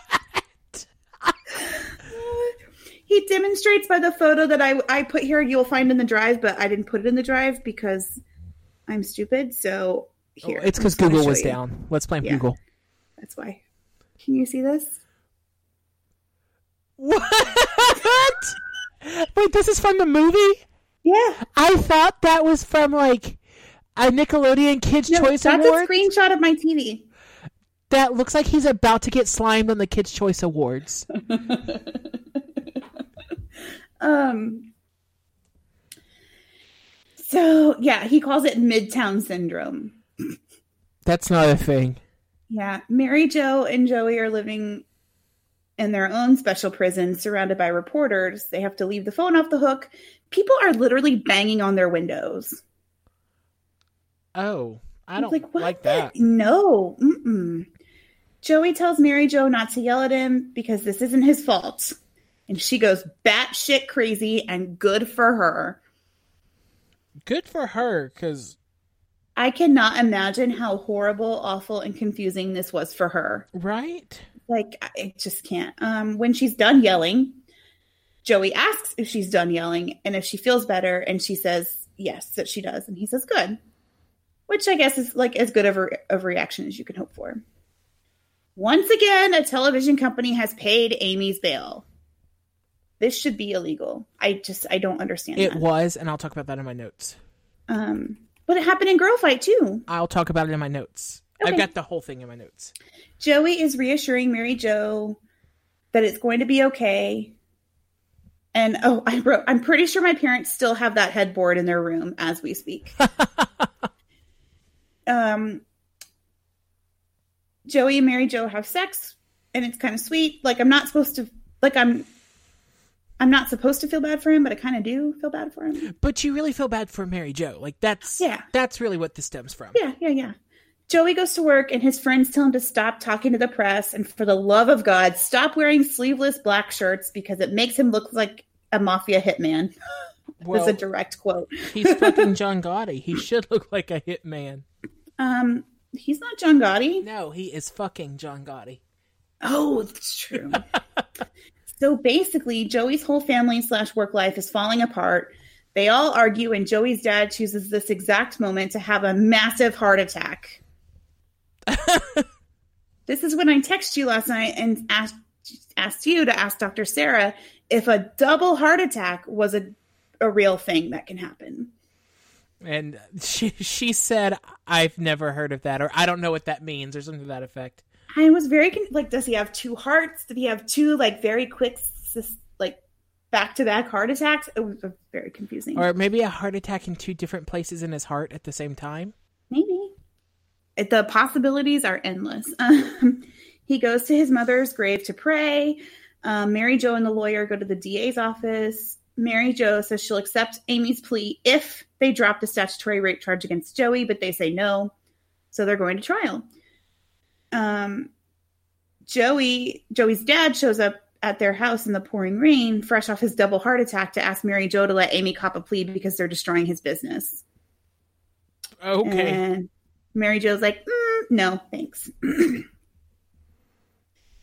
He demonstrates by the photo that I, I put here, you'll find in the drive, but I didn't put it in the drive because I'm stupid. So oh, here. Oh, it's because Google was you. down. Let's blame yeah, Google. That's why. Can you see this? What? Wait, this is from the movie? Yeah. I thought that was from like a Nickelodeon Kids no, Choice that's Award. That's a screenshot of my TV. That looks like he's about to get slimed on the Kids Choice Awards. um. So yeah, he calls it Midtown Syndrome. That's not a thing. Yeah, Mary Jo and Joey are living in their own special prison surrounded by reporters. They have to leave the phone off the hook. People are literally banging on their windows. Oh, I don't like, like that. No. Mm-mm. Joey tells Mary Jo not to yell at him because this isn't his fault. And she goes batshit crazy and good for her. Good for her because I cannot imagine how horrible, awful, and confusing this was for her. Right? Like I just can't. Um, when she's done yelling, Joey asks if she's done yelling and if she feels better, and she says yes, that she does, and he says good, which I guess is like as good of a, of reaction as you can hope for. Once again, a television company has paid Amy's bail. This should be illegal. I just I don't understand. It that. was, and I'll talk about that in my notes. Um, but it happened in Girl Fight too. I'll talk about it in my notes. Okay. I've got the whole thing in my notes. Joey is reassuring Mary Jo that it's going to be okay. And oh, I wrote, I'm pretty sure my parents still have that headboard in their room as we speak. um, Joey and Mary Jo have sex, and it's kind of sweet. Like I'm not supposed to, like I'm, I'm not supposed to feel bad for him, but I kind of do feel bad for him. But you really feel bad for Mary Jo. Like that's yeah, that's really what this stems from. Yeah, yeah, yeah. Joey goes to work and his friends tell him to stop talking to the press and for the love of God, stop wearing sleeveless black shirts because it makes him look like a mafia hitman. Well, was a direct quote. he's fucking John Gotti. He should look like a hitman. Um, he's not John Gotti. No, he is fucking John Gotti. Oh, that's true. so basically, Joey's whole family slash work life is falling apart. They all argue, and Joey's dad chooses this exact moment to have a massive heart attack. this is when I texted you last night and asked asked you to ask Dr. Sarah if a double heart attack was a a real thing that can happen. And she she said I've never heard of that or I don't know what that means or something to that effect. I was very like does he have two hearts? Did he have two like very quick like back to back heart attacks? It was very confusing. Or maybe a heart attack in two different places in his heart at the same time? Maybe the possibilities are endless. Um, he goes to his mother's grave to pray. Um, Mary Jo and the lawyer go to the DA's office. Mary Jo says she'll accept Amy's plea if they drop the statutory rape charge against Joey, but they say no. So they're going to trial. Um, Joey, Joey's dad shows up at their house in the pouring rain, fresh off his double heart attack, to ask Mary Jo to let Amy cop a plea because they're destroying his business. Okay. And Mary Jo's like, mm, no, thanks. and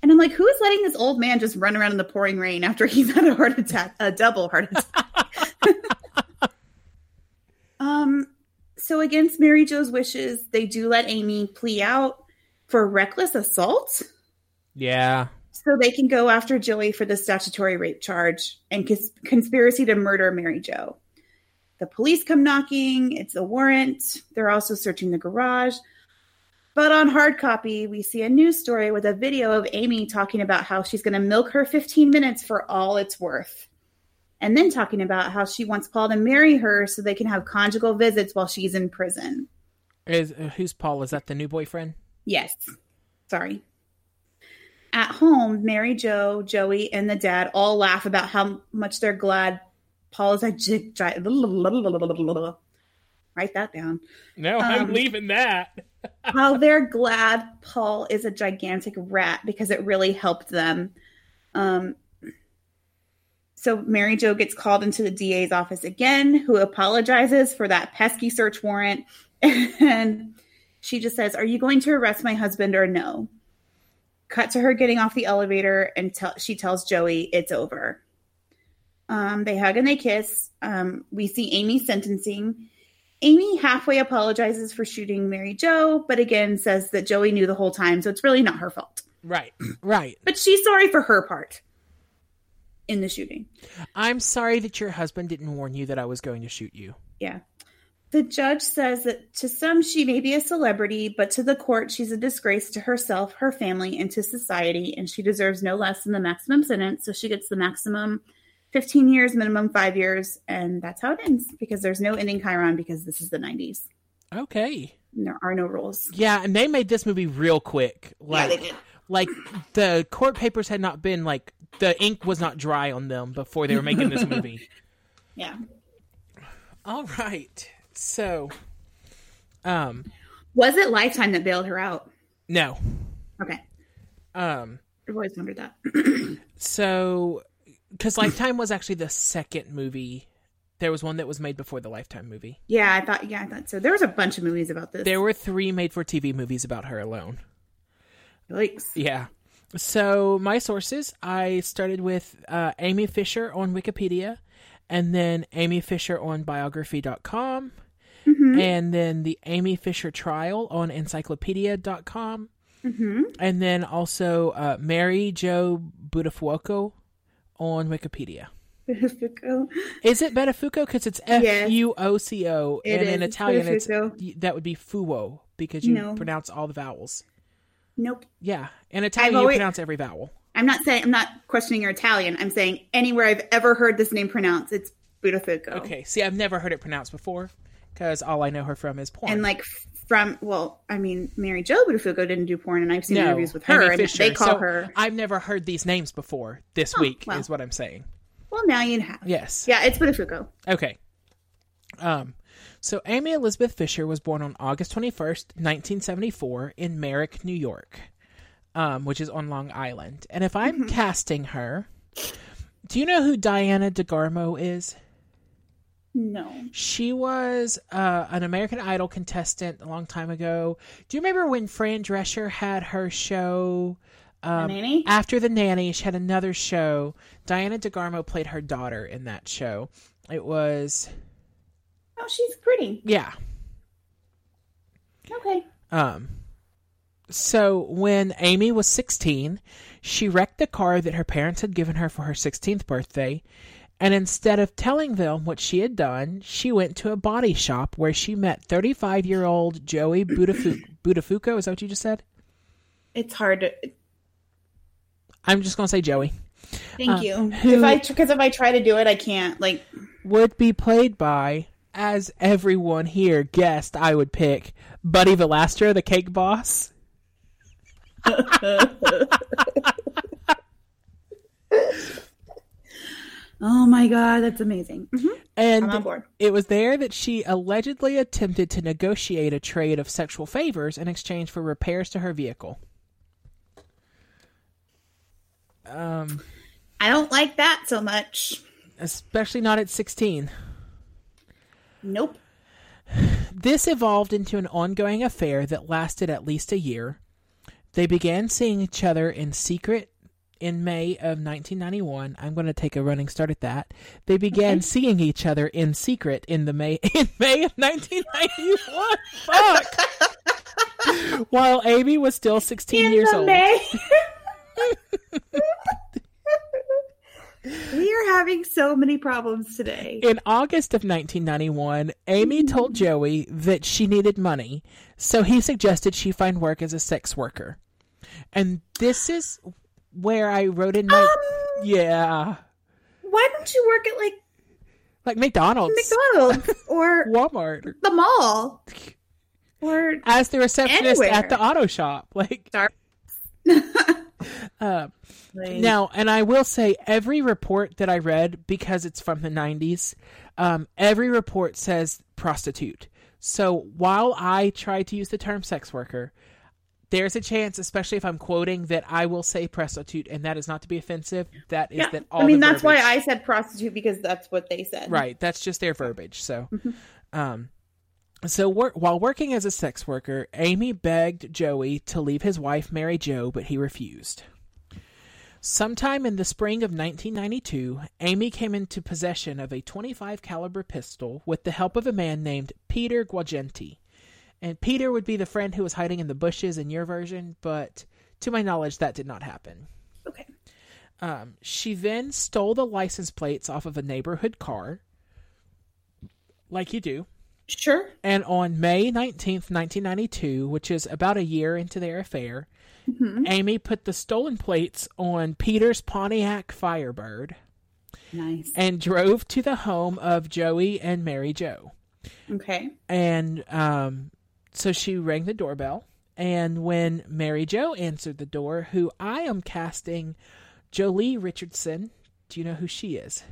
I'm like, who is letting this old man just run around in the pouring rain after he's had a heart attack, a double heart attack? um, so against Mary Jo's wishes, they do let Amy plea out for reckless assault. Yeah. So they can go after Joey for the statutory rape charge and cons- conspiracy to murder Mary Jo. The police come knocking. It's a warrant. They're also searching the garage. But on hard copy, we see a news story with a video of Amy talking about how she's going to milk her 15 minutes for all it's worth. and then talking about how she wants Paul to marry her so they can have conjugal visits while she's in prison. Is uh, who's Paul? Is that the new boyfriend? Yes. Sorry. At home, Mary Jo, Joey, and the dad all laugh about how much they're glad Paul is a gi- write that down. No, I'm Um, leaving that. How they're glad Paul is a gigantic rat because it really helped them. Um, so Mary Jo gets called into the DA's office again, who apologizes for that pesky search warrant, and she just says, "Are you going to arrest my husband or no?" Cut to her getting off the elevator, and tell she tells Joey it's over. Um, they hug and they kiss. Um, we see Amy sentencing. Amy halfway apologizes for shooting Mary Jo, but again says that Joey knew the whole time, so it's really not her fault. Right, right. But she's sorry for her part in the shooting. I'm sorry that your husband didn't warn you that I was going to shoot you. Yeah. The judge says that to some she may be a celebrity, but to the court she's a disgrace to herself, her family, and to society, and she deserves no less than the maximum sentence. So she gets the maximum 15 years, minimum five years, and that's how it ends because there's no ending Chiron because this is the 90s. Okay. And there are no rules. Yeah, and they made this movie real quick. Like, yeah, they did. like the court papers had not been like the ink was not dry on them before they were making this movie. Yeah. All right. So, um, Was it Lifetime that bailed her out? no. Okay. Um, I've always wondered that. so because Lifetime was actually the second movie. There was one that was made before the Lifetime movie. yeah, I thought. Yeah, I thought so. There was a bunch of movies about this. There were three made for TV movies about her alone. Yikes. Yeah. So my sources, I started with uh, Amy Fisher on Wikipedia, and then Amy Fisher on Biography.com, Mhm. and then the Amy Fisher trial on Encyclopedia.com, Mhm. and then also uh, Mary Jo Budafuoco on Wikipedia. Is it Benefuco? Because it's F U O C O, Yes. U O C O, It and in is. Italian it's that would be Fuo because you No. pronounce all the vowels. Nope. Yeah, in Italian always- you pronounce every vowel. I'm not saying I'm not questioning your Italian. I'm saying anywhere I've ever heard this name pronounced, it's Buttafuoco. Okay, see, I've never heard it pronounced before because all I know her from is porn. And like from well, I mean, Mary Jo Buttafuoco didn't do porn, and I've seen no, interviews with her, and they call So her. I've never heard these names before this Oh, week. well. Is what I'm saying. Well, now you have. Yes. Yeah, it's Buttafuoco. Okay. Um, so Amy Elizabeth Fisher was born on August 21st, 1974, in Merrick, New York, um, which is on Long Island. And if I'm Mm-hmm. casting her, do you know who Diana DeGarmo is? No. She was uh, an American Idol contestant a long time ago. Do you remember when Fran Drescher had her show? Um, The nanny? After the nanny, she had another show. Diana DeGarmo played her daughter in that show. It was Oh, she's pretty. yeah. Okay. Um, so when Amy was 16, she wrecked the car that her parents had given her for her 16th birthday. And instead of telling them what she had done, she went to a body shop where she met 35 year old Joey Budafu- Budafuco. Is that what you just said? It's hard to. I'm just going to say Joey. Thank Uh, you. If I because if I try to do it, I can't. Like Would be played by, as everyone here guessed I would pick, Buddy Valastro, the cake boss. Oh my god, that's amazing. Mm-hmm. And I'm on board. It was there that she allegedly attempted to negotiate a trade of sexual favors in exchange for repairs to her vehicle. Um, I don't like that so much. especially not at 16. Nope. This evolved into an ongoing affair that lasted at least a year. They began seeing each other in secret in May of 1991. I'm going to take a running start at that. They began Okay. seeing each other in secret in the May in May of 1991. Fuck. While Amy was still 16 In years old. May. we are having so many problems today. In August of 1991, Amy told mm-hmm. Joey that she needed money, so he suggested she find work as a sex worker. And this is where I wrote in my Um, yeah. why don't you work at like like McDonald's, McDonald's or Walmart, the mall, or as the receptionist Anywhere. at the auto shop. Like, uh, now, and I will say, every report that I read, because it's from the 90s, um, every report says prostitute. So while I try to use the term sex worker, there's a chance, especially if I'm quoting, that I will say prostitute, and that is not to be offensive. That is yeah. that all. I mean, that's why I said prostitute because that's what they said. Right. That's just their verbiage. So, Mhm. um, so wor- while working as a sex worker, Amy begged Joey to leave his wife Mary Jo, but he refused. Sometime in the spring of 1992, Amy came into possession of a 25 caliber pistol with the help of a man named Peter Guagenti. And Peter would be the friend who was hiding in the bushes in your version, but to my knowledge that did not happen. Okay. Um, she then stole the license plates off of a neighborhood car, like you do. Sure. And on May 19th, 1992, which is about a year into their affair, Mhm. Amy put the stolen plates on Peter's Pontiac Firebird Nice. and drove to the home of Joey and Mary Jo. Okay. And um, so she rang the doorbell. And when Mary Jo answered the door, who I am casting Joely Richardson, do you know who she is?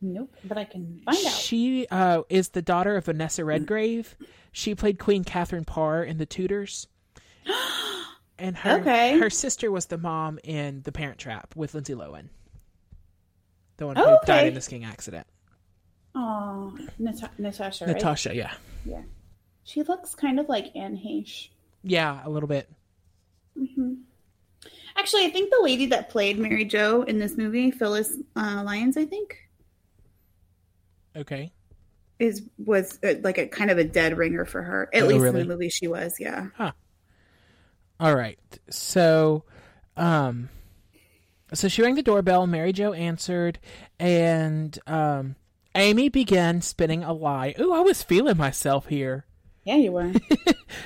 Nope. But I can find out. She uh, is the daughter of Vanessa Redgrave. She played Queen Catherine Parr in The Tudors. And her Okay. her sister was the mom in The Parent Trap with Lindsay Lohan, the one Oh, who died okay. in the skiing accident. Oh, Nat- Natasha. Right? Natasha, yeah, Yeah. She looks kind of like Anne Heche. yeah, a little bit. hmm Actually, I think the lady that played Mary Jo in this movie, Phyllis uh, Lyons, I think, Okay, is was uh, like a kind of a dead ringer for her. At Oh, least really? in the movie, she was. Yeah. all right. So, um, so she rang the doorbell. Mary Jo answered, and um, Amy began spinning a lie. Ooh, I was feeling myself here. Yeah, you were.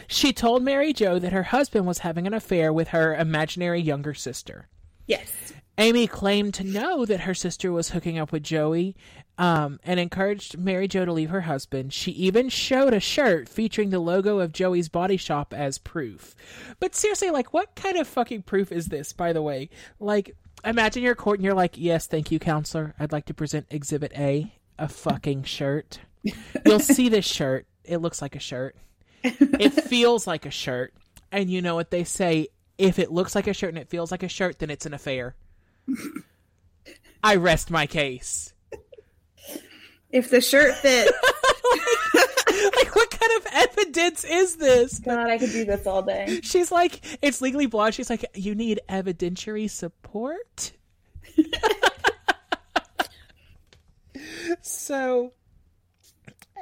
She told Mary Jo that her husband was having an affair with her imaginary younger sister. yes. Amy claimed to know that her sister was hooking up with Joey um, and encouraged Mary Jo to leave her husband. She even showed a shirt featuring the logo of Joey's body shop as proof. But seriously, like, what kind of fucking proof is this, by the way? Like, imagine you're court and you're like, yes, thank you, counselor. I'd like to present Exhibit A, a fucking shirt. You'll see this shirt. It looks like a shirt. It feels like a shirt. And you know what they say? If it looks like a shirt and it feels like a shirt, then it's an affair. I rest my case. If the shirt fits, like, what kind of evidence is this? God, I could do this all day. She's like, it's legally blonde. She's like, you need evidentiary support. so,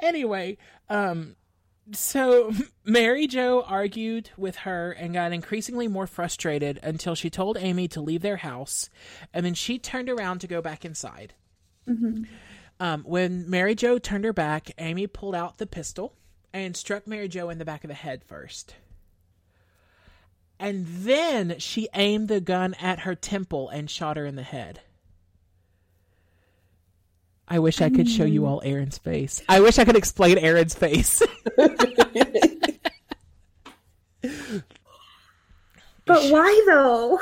anyway, um, so Mary Jo argued with her and got increasingly more frustrated until she told Amy to leave their house, and then she turned around to go back inside. Um, when Mary Jo turned her back, Amy pulled out the pistol and struck Mary Jo in the back of the head first. And then she aimed the gun at her temple and shot her in the head. I wish I could show you mm. all Aaron's face. I wish I could explain Aaron's face. But why though?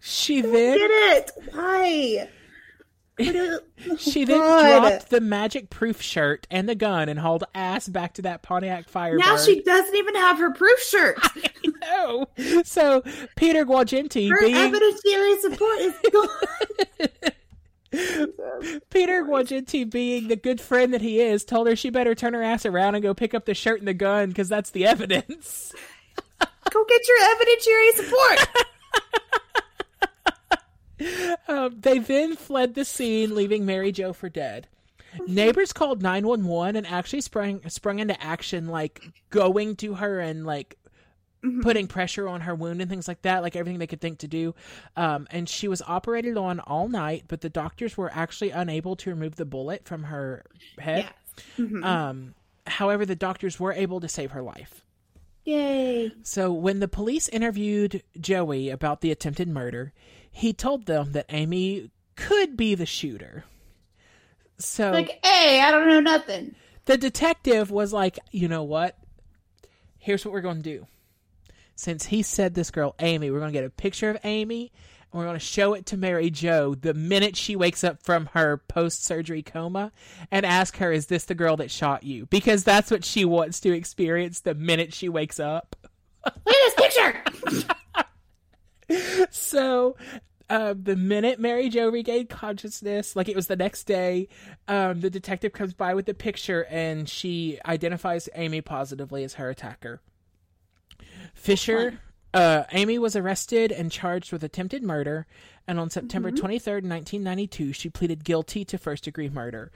she Get then it? Why? She then God. dropped the magic proof shirt and the gun and hauled ass back to that Pontiac Firebird. Now she doesn't even have her proof shirt. no. So Peter Guagenti Her being evidentiary support is gone. Peter Guagenti, being the good friend that he is, told her she better turn her ass around and go pick up the shirt and the gun because that's the evidence. Go get your evidentiary support. Um, they then fled the scene, leaving Mary Jo for dead. Neighbors called 911 and actually sprung sprung into action, like going to her and like putting pressure on her wound and things like that, like everything they could think to do. Um, and she was operated on all night, but the doctors were actually unable to remove the bullet from her head. Yes. Mhm. Um, however, the doctors were able to save her life. Yay. So when the police interviewed Joey about the attempted murder, he told them that Amy could be the shooter. So Like, hey, I don't know nothing. the detective was like, you know what? Here's what we're going to do. Since he said this girl, Amy, we're going to get a picture of Amy and we're going to show it to Mary Jo the minute she wakes up from her post surgery coma and ask her, is this the girl that shot you? Because that's what she wants to experience the minute she wakes up. Look at this picture. so uh, the minute Mary Jo regained consciousness, like it was the next day, um, the detective comes by with the picture and she identifies Amy positively as her attacker. Fisher, uh, Amy was arrested and charged with attempted murder, and on September 23rd, 1992, she pleaded guilty to first degree murder.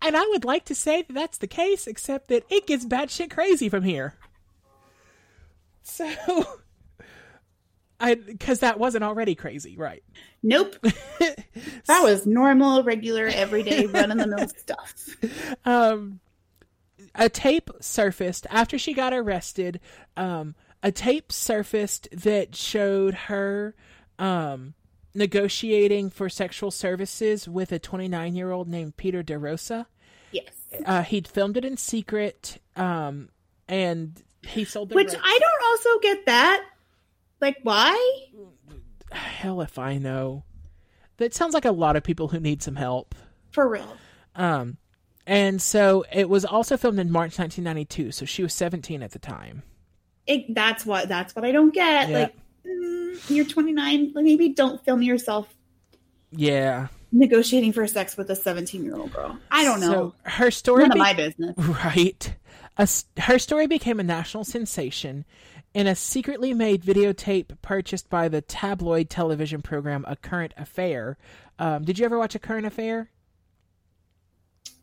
And I would like to say that that's the case, except that it gets batshit crazy from here. So, I because that wasn't already crazy, right? Nope. that was normal, regular, everyday, run of the mill stuff. um, a tape surfaced after she got arrested. Um, a tape surfaced that showed her um, negotiating for sexual services with a 29 year old named Peter DeRosa. Yes. Uh, he'd filmed it in secret, um, and he sold the Which rights- I don't also get that. Like, why? hell if I know. That sounds like a lot of people who need some help. For real. Um, and so it was also filmed in March 1992, so she was 17 at the time. It, that's what that's what I don't get. Yeah. Like, mm, you're 29. Maybe don't film yourself Yeah. negotiating for sex with a 17 year old girl. I don't know. Her story, None of my business. right? A her story became a national sensation in a secretly made videotape purchased by the tabloid television program A Current Affair. Um, did you ever watch A Current Affair?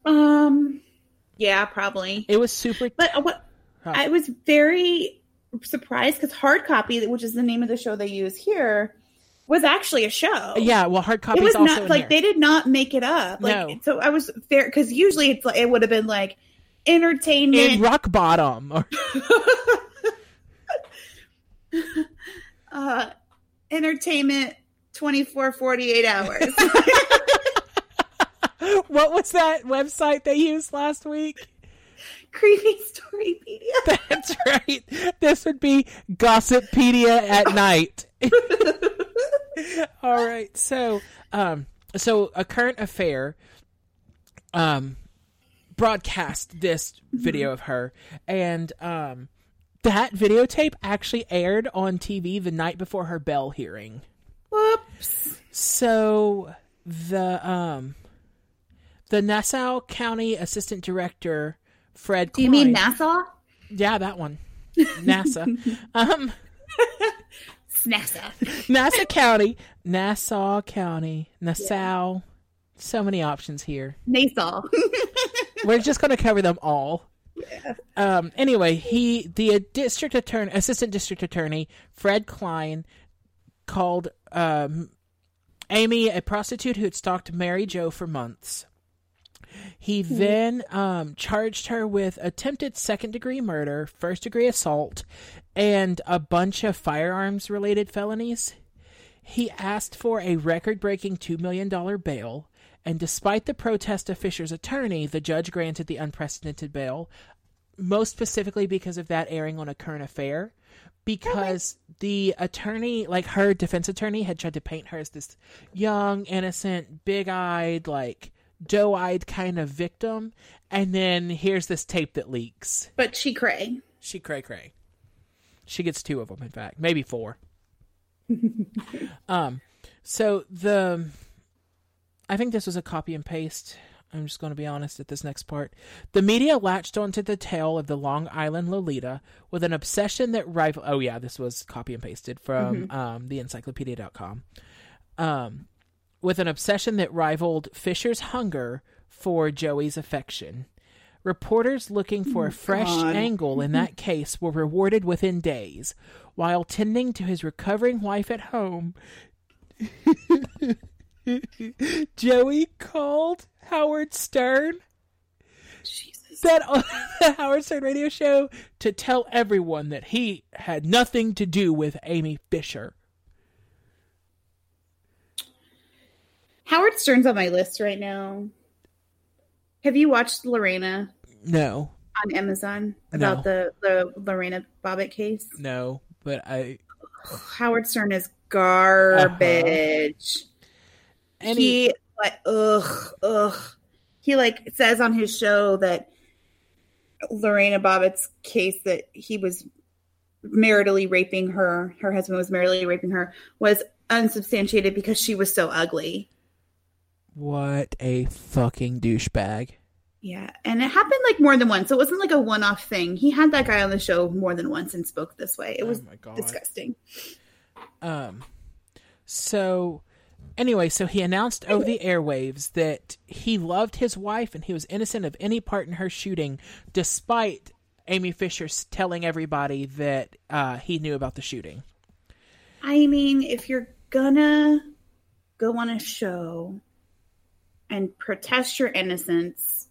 Um, yeah, probably. It was super. But uh, what Huh. I was very surprised because Hard Copy, which is the name of the show they use here, was actually a show. yeah, well, hard copy it was not like they did not make it up. Like No. so, I was fair because usually it's like it would have been like entertainment. in rock bottom. Or, uh, entertainment 24 48 hours what was that website they used last week? creepy storypedia That's right. This would be Gossippedia at night. All right. So, um, so a current affair, um, broadcast this video of her, and um, that videotape actually aired on TV the night before her bell hearing. whoops So the um, the Nassau County Assistant Director Fred. do you mean nassau Yeah, that one. NASA. um, nasa Nassau County. Nassau County. Nassau. So many options here. nassau We're just going to cover them all. Um, anyway, he, the district attorney, assistant district attorney, Fred Klein, called um, Amy a prostitute who had stalked Mary Jo for months. He then um, charged her with attempted second degree murder, first degree assault, and a bunch of firearms related felonies. He asked for a record breaking $2 million bail, and despite the protest of Fisher's attorney, the judge granted the unprecedented bail, most specifically because of that airing on a current affair. Because the attorney, like her defense attorney, had tried to paint her as this young, innocent, big eyed, like doe eyed kind of victim. And then here's this tape that leaks. but she cray She cray cray. She gets two of them, in fact, maybe four. um, so the, I think this was a copy and paste. I'm just going to be honest at this next part. The media latched onto the tale of the Long Island Lolita with an obsession that rival. Oh yeah, this was copy and pasted from um, the Encyclopedia.com. Um, with an obsession that rivaled Fisher's hunger for Joey's affection. Reporters looking for a oh, fresh God. angle in that case were rewarded within days, while tending to his recovering wife at home. Joey called Howard Stern jesus that on the Howard Stern radio show to tell everyone that he had nothing to do with Amy Fisher. Howard stern's on my list right now Have you watched Lorena No, on Amazon about No. the the Lorena Bobbitt case? no, but I. Howard Stern is garbage. Uh-huh. Any, he like ugh ugh. He like says on his show that Lorena Bobbitt's case that he was maritally raping her, her husband was maritally raping her, was unsubstantiated because she was so ugly. What a fucking douchebag. Yeah, and it happened like more than once. So it wasn't like a one-off thing. He had that guy on the show more than once and spoke this way. It was oh disgusting. Um, so anyway, so he announced over the airwaves that he loved his wife and he was innocent of any part in her shooting, despite Amy Fisher telling everybody that uh, he knew about the shooting. I mean, if you're gonna go on a show and protest your innocence,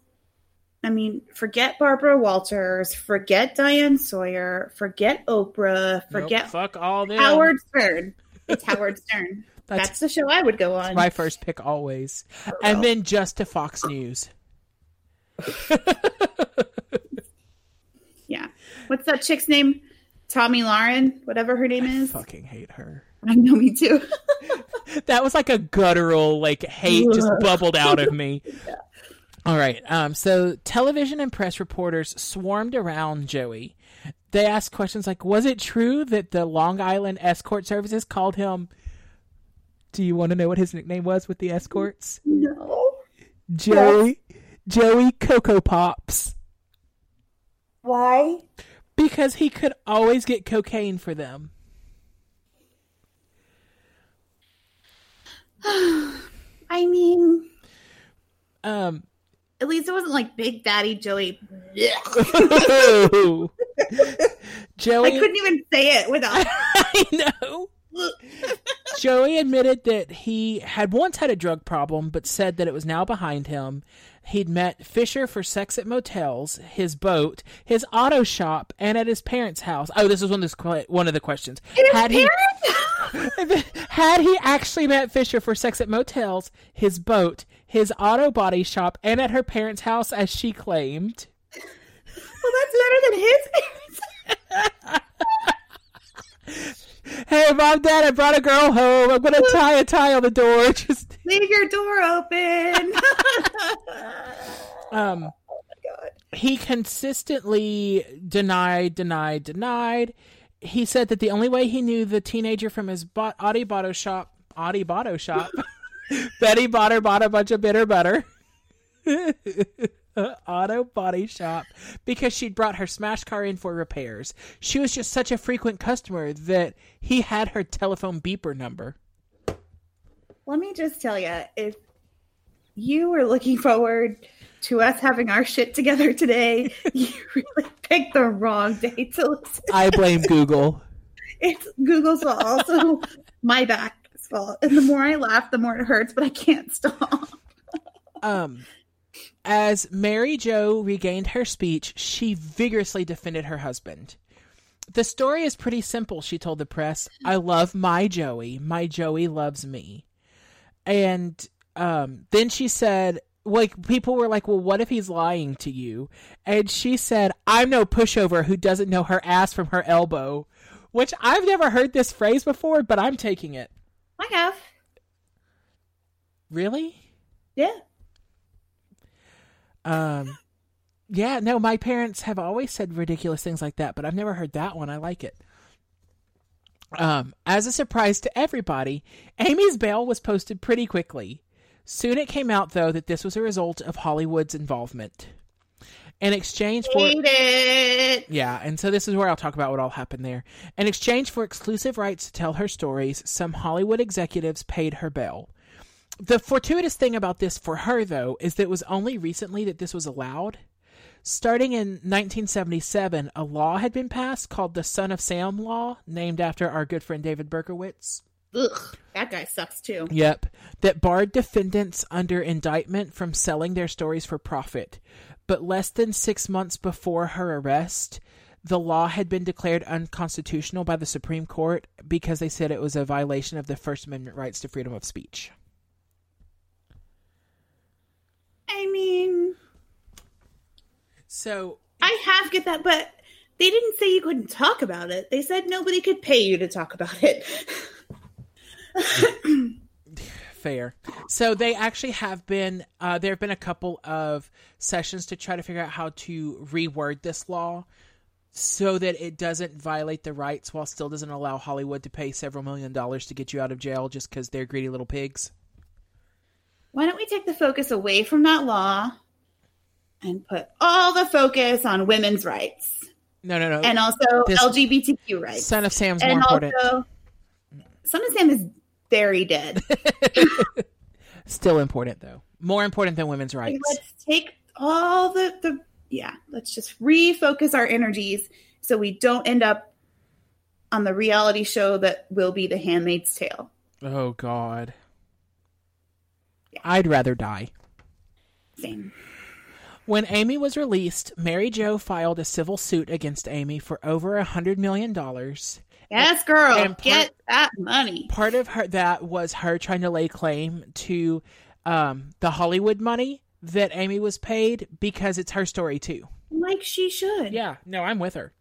I mean, forget Barbara Walters, forget Diane Sawyer, forget Oprah, forget Nope, fuck all this. Howard Stern. It's Howard Stern. That's- That's, the show I would go on. My first pick always, and then just to Fox News. yeah. What's that chick's name? Tomi Lahren, whatever her name is. Fucking hate her. I know me too. that was like a guttural like hate just bubbled out of me. All right. Um so television and press reporters swarmed around Joey. They asked questions like was it true that the Long Island escort services called him Do you want to know what his nickname was with the escorts? no. Joey Joey Cocoa Pops Why? because he could always get cocaine for them. I mean, Um at least it wasn't like Big Daddy Joey. Joey I couldn't even say it without. I know. Joey admitted that he had once had a drug problem, but said that it was now behind him. He'd met Fisher for sex at motels, his boat, his auto shop, and at his parents' house. Oh, this is one of the, one of the questions. Had he had he actually met Fisher for sex at motels, his boat, his auto body shop, and at her parents' house, as she claimed? well, that's better than his parents. Hey, mom, dad, I brought a girl home. I'm gonna tie a tie on the door. Just Leave your door open. um. God. he consistently denied, denied, denied. He said that the only way he knew the teenager from his bo- Audi Botto shop, Audi Botto shop, Betty bought her bought a bunch of bitter butter. Auto body shop because she'd brought her smash car in for repairs. She was just such a frequent customer that he had her telephone beeper number. Let me just tell you, if you were looking forward to us having our shit together today, you really picked the wrong day to listen. I blame Google. It's Google's fault, also my back's fault. And the more I laugh, the more it hurts, but I can't stop. Um, as Mary Jo regained her speech, she vigorously defended her husband. The story is pretty simple, she told the press. I love my Joey. My Joey loves me. And um, then she said, like, people were like, well, what if he's lying to you? And she said, I'm no pushover who doesn't know her ass from her elbow. Which I've never heard this phrase before, but I'm taking it. I have. Really? Yeah. Um, yeah, no, my parents have always said ridiculous things like that, but I've never heard that one. I like it. Um, as a surprise to everybody, Amy's bail was posted pretty quickly. Soon it came out, though, that this was a result of Hollywood's involvement. In exchange for yeah, and so this is where I'll talk about what all happened there. In exchange for exclusive rights to tell her stories, some Hollywood executives paid her bail. The fortuitous thing about this for her, though, is that it was only recently that this was allowed. Starting in 1977, a law had been passed called the Son of Sam Law, named after our good friend David Berkowitz. Ugh, that guy sucks too. Yep. That barred defendants under indictment from selling their stories for profit. But less than six months before her arrest, the law had been declared unconstitutional by the Supreme Court because they said it was a violation of the First Amendment rights to freedom of speech. I mean, So I half get that, but they didn't say you couldn't talk about it. They said nobody could pay you to talk about it. fair. So they actually have been. Uh, there have been a couple of sessions to try to figure out how to reword this law so that it doesn't violate the rights while still doesn't allow Hollywood to pay several million dollars to get you out of jail just because they're greedy little pigs. Why don't we take the focus away from that law and put all the focus on women's rights? No, no, no. And also This- LGBTQ rights. Son of Sam's more important. also, Son of Sam is very dead. Still important though. More important than women's Like, rights. let's take all the the yeah. Let's just refocus our energies so we don't end up on the reality show that will be The Handmaid's Tale. Oh God. I'd rather die. Same. When Amy was released, Mary Jo filed a civil suit against Amy for over a hundred million dollars. Yes, girl, And part- get that money. Part of her that was her trying to lay claim to um, the Hollywood money that Amy was paid because it's her story too. Like she should. Yeah, no, I'm with her.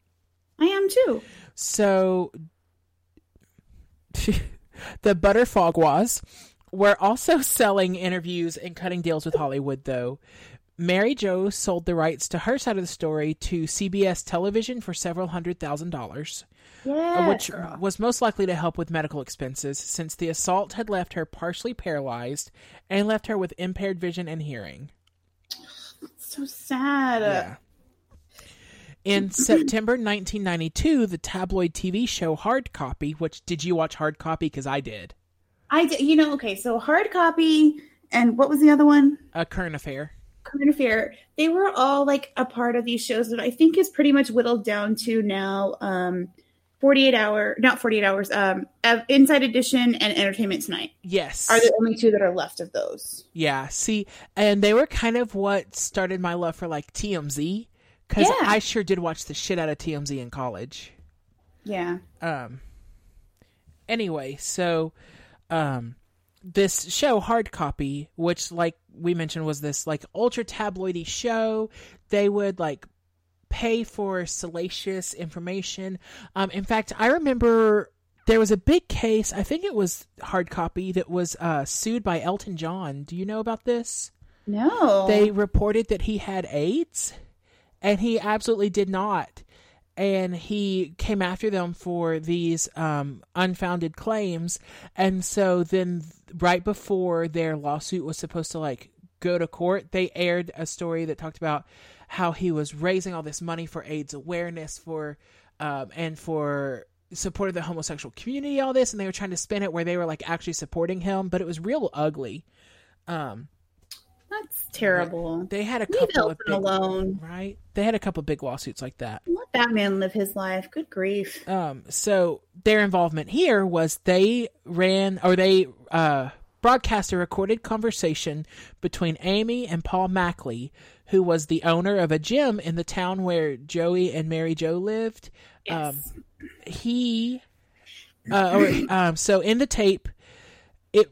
I am too. So the Buttafuocos were also selling interviews and cutting deals with Hollywood, though. Mary Jo sold the rights to her side of the story to CBS television for several hundred thousand dollars, Yeah. which was most likely to help with medical expenses since the assault had left her partially paralyzed and left her with impaired vision and hearing. That's so sad. Yeah. In September 1992, the tabloid TV show Hard Copy, which did you watch Hard Copy? Because I did. I did. you know okay. So hard copy and what was the other one? A current affair. Current Affair. They were all like a part of these shows that I think is pretty much whittled down to now. Um, 48 hour, not 48 hours. Um, Inside Edition and Entertainment Tonight Yes. are the only two that are left of those. yeah. See, and they were kind of what started my love for like TMZ. Because Yeah. I sure did watch the shit out of TMZ in college. Yeah. um anyway so um this show hard copy which like we mentioned was this like ultra tabloidy show they would like pay for salacious information um in fact i remember there was a big case i think it was hard copy that was uh sued by elton john do you know about this No. they reported that he had AIDS, and he absolutely did not. And he came after them for these um, unfounded claims. And so then, right before their lawsuit was supposed to like go to court, they aired a story that talked about how he was raising all this money for AIDS awareness for um, and for support of the homosexual community, all this, and they were trying to spin it where they were like actually supporting him, but it was real ugly. Um, That's terrible. they had a Leave couple of big, alone. right? They had a couple big lawsuits like that. Let that man live his life. Good grief. Um, so their involvement here was they ran or they uh, broadcast a recorded conversation between Amy and Paul Makely, who was the owner of a gym in the town where Joey and Mary Jo lived. Um, he, uh, or, um, so in the tape, it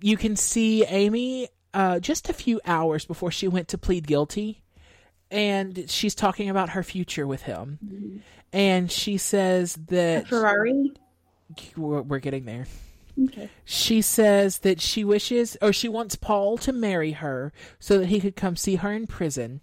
you can see Amy uh, just a few hours before she went to plead guilty, and she's talking about her future with him, and she says that Ferrari. we're, we're getting there. Okay. She says that she wishes or she wants Paul to marry her so that he could come see her in prison.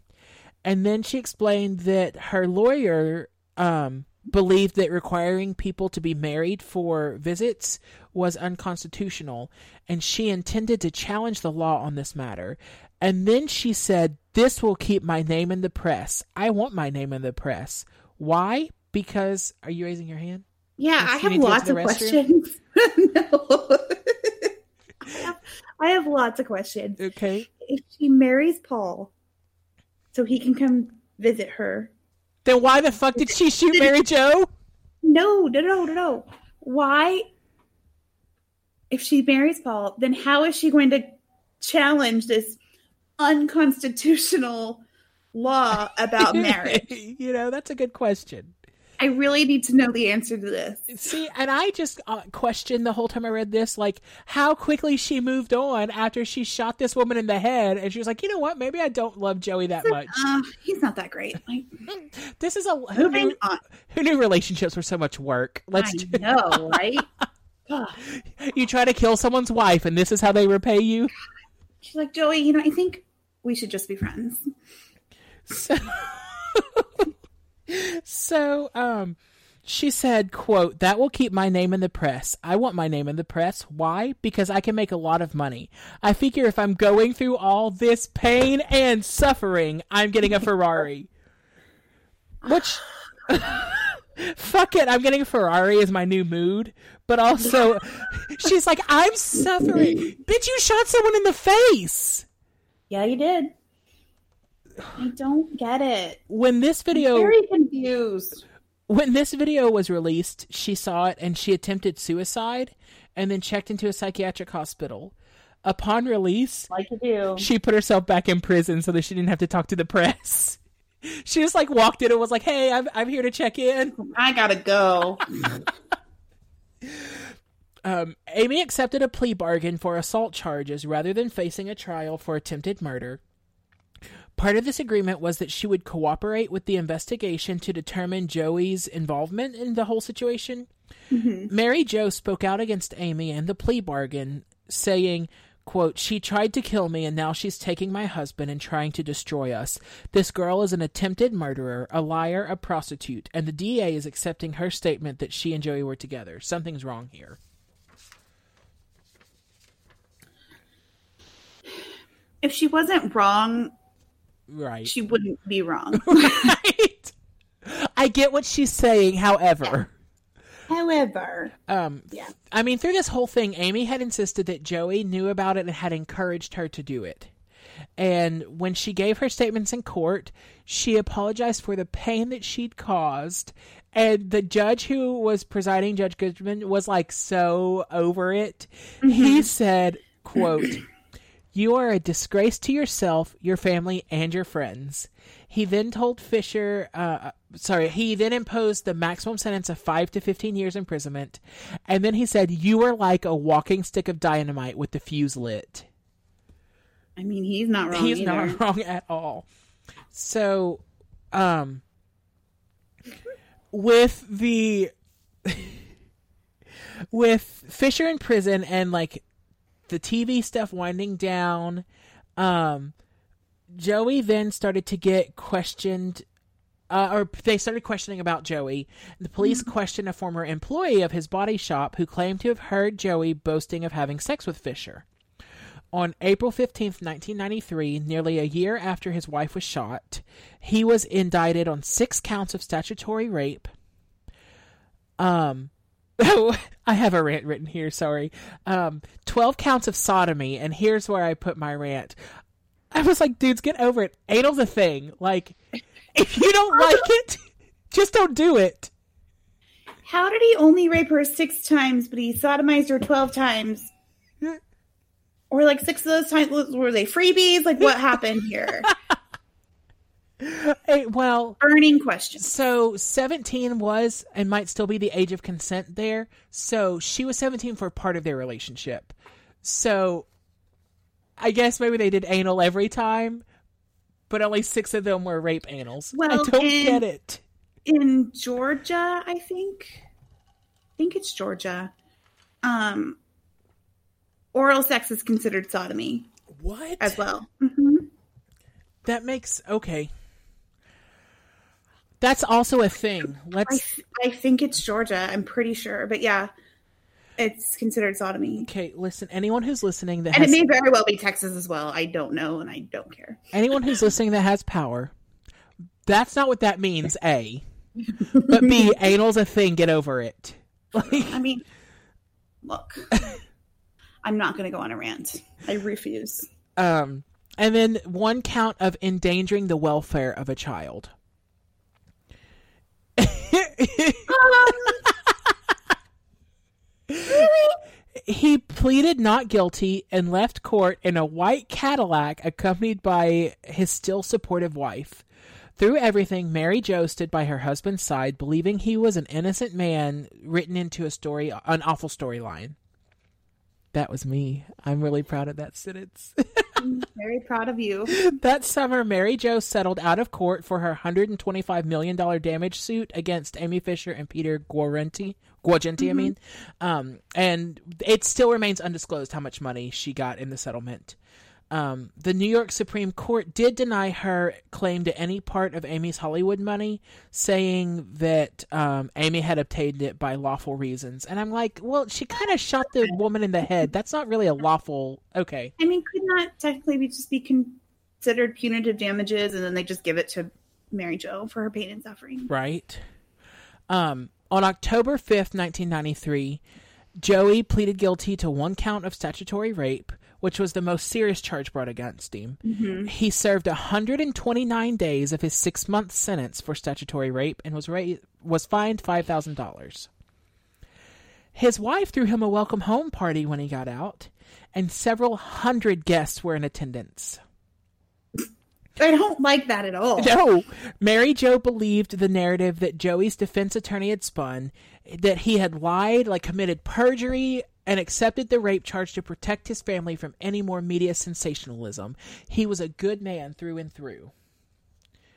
And then she explained that her lawyer um, believed that requiring people to be married for visits was unconstitutional, and she intended to challenge the law on this matter. And then she said, This will keep my name in the press. I want my name in the press. Why? Because, are you raising your hand? Yeah, I have need to go to lots of restroom? questions. no. I, have, I have lots of questions. Okay. If she marries Paul, so he can come visit her. Then why the fuck did she shoot Mary Jo? No, no, no, no, no. Why? If she marries Paul, then how is she going to challenge this unconstitutional law about marriage? you know, that's a good question. I really need to know the answer to this. See, and I just uh, questioned the whole time I read this, like how quickly she moved on after she shot this woman in the head, and she was like, you know what? Maybe I don't love Joey that much. Uh, he's not that great. Like, this is a who knew, who knew relationships were so much work. Let's I know, right? You try to kill someone's wife, and this is how they repay you. She's like, Joey, you know, I think we should just be friends. So, so um, she said, "quote That will keep my name in the press. I want my name in the press. Why? Because I can make a lot of money. I figure if I'm going through all this pain and suffering, I'm getting a Ferrari. Which." Fuck it, I'm getting a Ferrari as my new mood. But also, she's like, I'm suffering. Bitch, you shot someone in the face. Yeah, you did. I don't get it. When this video Very confused. when this video was released, she saw it and she attempted suicide and then checked into a psychiatric hospital. Upon release, Like you do. she put herself back in prison so that she didn't have to talk to the press. She just like walked in and was like, "Hey, I'm I'm here to check in." I gotta go. Um, Amy accepted a plea bargain for assault charges rather than facing a trial for attempted murder. Part of this agreement was that she would cooperate with the investigation to determine Joey's involvement in the whole situation. Mm-hmm. Mary Jo spoke out against Amy and the plea bargain, saying, quote, She tried to kill me and now she's taking my husband and trying to destroy us. This girl is an attempted murderer, a liar, a prostitute, and the DA is accepting her statement that she and Joey were together. Something's wrong here. If she wasn't wrong, Right. she wouldn't be wrong. right. I get what she's saying, however. However, Um, Yeah. I mean, through this whole thing, Amy had insisted that Joey knew about it and had encouraged her to do it. And when she gave her statements in court, she apologized for the pain that she'd caused. And the judge who was presiding, Judge Goodman, was like so over it. He said, quote, You are a disgrace to yourself, your family, and your friends. He then told Fisher, uh, sorry, he then imposed the maximum sentence of 5 to 15 years imprisonment. And then he said, You are like a walking stick of dynamite with the fuse lit. I mean, he's not wrong. He's either. not wrong at all. So, um, with the with Fisher in prison and like the TV stuff winding down, um, Joey then started to get questioned. Uh, or they started questioning about Joey. The police questioned a former employee of his body shop who claimed to have heard Joey boasting of having sex with Fisher. On April 15th, 1993, nearly a year after his wife was shot, he was indicted on six counts of statutory rape. Um, I have a rant written here, sorry. Um, 12 counts of sodomy, and here's where I put my rant. I was like, dudes, get over it. Anal's a thing. Like, if you don't like it, just don't do it. How did he only rape her six times, but he sodomized her 12 times? Or like six of those times, were they freebies? Like, what happened here? Eh, well, Burning question. So 17 was and might still be the age of consent there. So she was 17 for part of their relationship. So I guess maybe they did anal every time, but only six of them were rape anals. I Well, don't and- get it. In Georgia, I think. I think it's Georgia. Um, oral sex is considered sodomy What? as well. hmm That makes okay. That's also a thing. I, Let's th- I think it's Georgia. I'm pretty sure, but yeah, it's considered sodomy. okay. Listen, anyone who's listening that And it may very well be Texas as well. I don't know, and I don't care. anyone who's listening that has power, that's not what that means. A, but B, anal's a thing. Get over it. Like, I mean, look, I'm not going to go on a rant. I refuse. Um, and then one count of endangering the welfare of a child. he pleaded not guilty and left court in a white Cadillac accompanied by his still supportive wife. Through everything, Mary Jo stood by her husband's side, believing he was an innocent man written into a story, an awful storyline. That was me. I'm really proud of that sentence. I'm very proud of you. that summer, Mary Jo settled out of court for her $125 million damage suit against Amy Fisher and Peter Guarenti. Guagenti, I mean. Um, and it still remains undisclosed how much money she got in the settlement. Um, the New York Supreme Court did deny her claim to any part of Amy's Hollywood money, saying that um, Amy had obtained it by lawful reasons. And I'm like, well, she kind of shot the woman in the head. That's not really a lawful. Okay. I mean, could not technically be just be considered punitive damages, and then they just give it to Mary Jo for her pain and suffering. Right. Um, on October 5th, 1993, Joey pleaded guilty to one count of statutory rape, which was the most serious charge brought against him. Mm-hmm. He served 129 days of his six month sentence for statutory rape and was ra- was fined $5,000. His wife threw him a welcome home party when he got out, and several hundred guests were in attendance. I don't like that at all. No, Mary Jo believed the narrative that Joey's defense attorney had spun, that he had lied, like committed perjury, and accepted the rape charge to protect his family from any more media sensationalism. He was a good man through and through.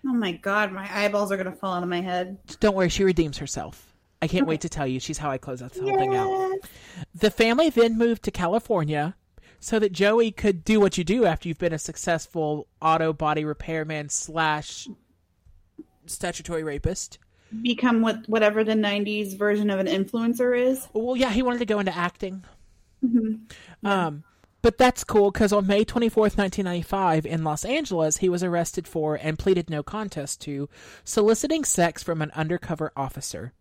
Oh my god, my eyeballs are gonna fall out of my head. Don't worry, she redeems herself. I can't wait to tell you. She's how I close out the whole thing out. The family then moved to California so that Joey could do what you do after you've been a successful auto body repairman slash statutory rapist. Become what whatever the '90s version of an influencer is. Well, yeah, he wanted to go into acting. Mhm. Um, but that's cool because on May 24th, 1995, in Los Angeles, he was arrested for and pleaded no contest to soliciting sex from an undercover officer.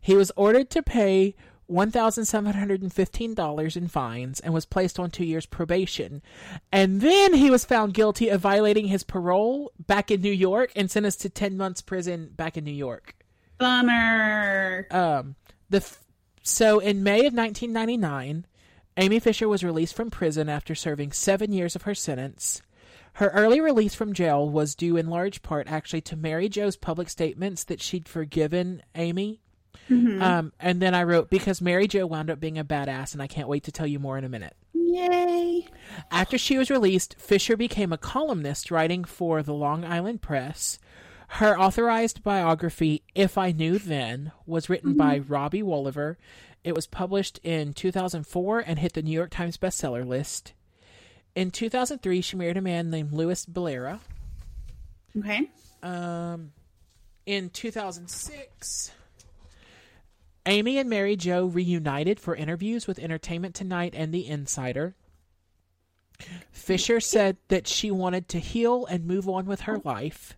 He was ordered to pay $1,715 in fines and was placed on two years probation. And then he was found guilty of violating his parole back in New York and sentenced to 10 months prison back in New York. Bummer. Um, the f- so in May of 1999, Amy Fisher was released from prison after serving seven years of her sentence. Her early release from jail was due in large part actually to Mary Jo's public statements that she'd forgiven Amy. Um, and then I wrote because Mary Jo wound up being a badass, and I can't wait to tell you more in a minute. Yay. After she was released, Fisher became a columnist writing for the Long Island Press. Her authorized biography, If I Knew Then, was written by Robbie Woliver. It was published in 2004 and hit the New York Times bestseller list. In 2003, she married a man named Louis Bellera. Okay. Um, in 2006, Amy and Mary Jo reunited for interviews with Entertainment Tonight and The Insider. Fisher said that she wanted to heal and move on with her life.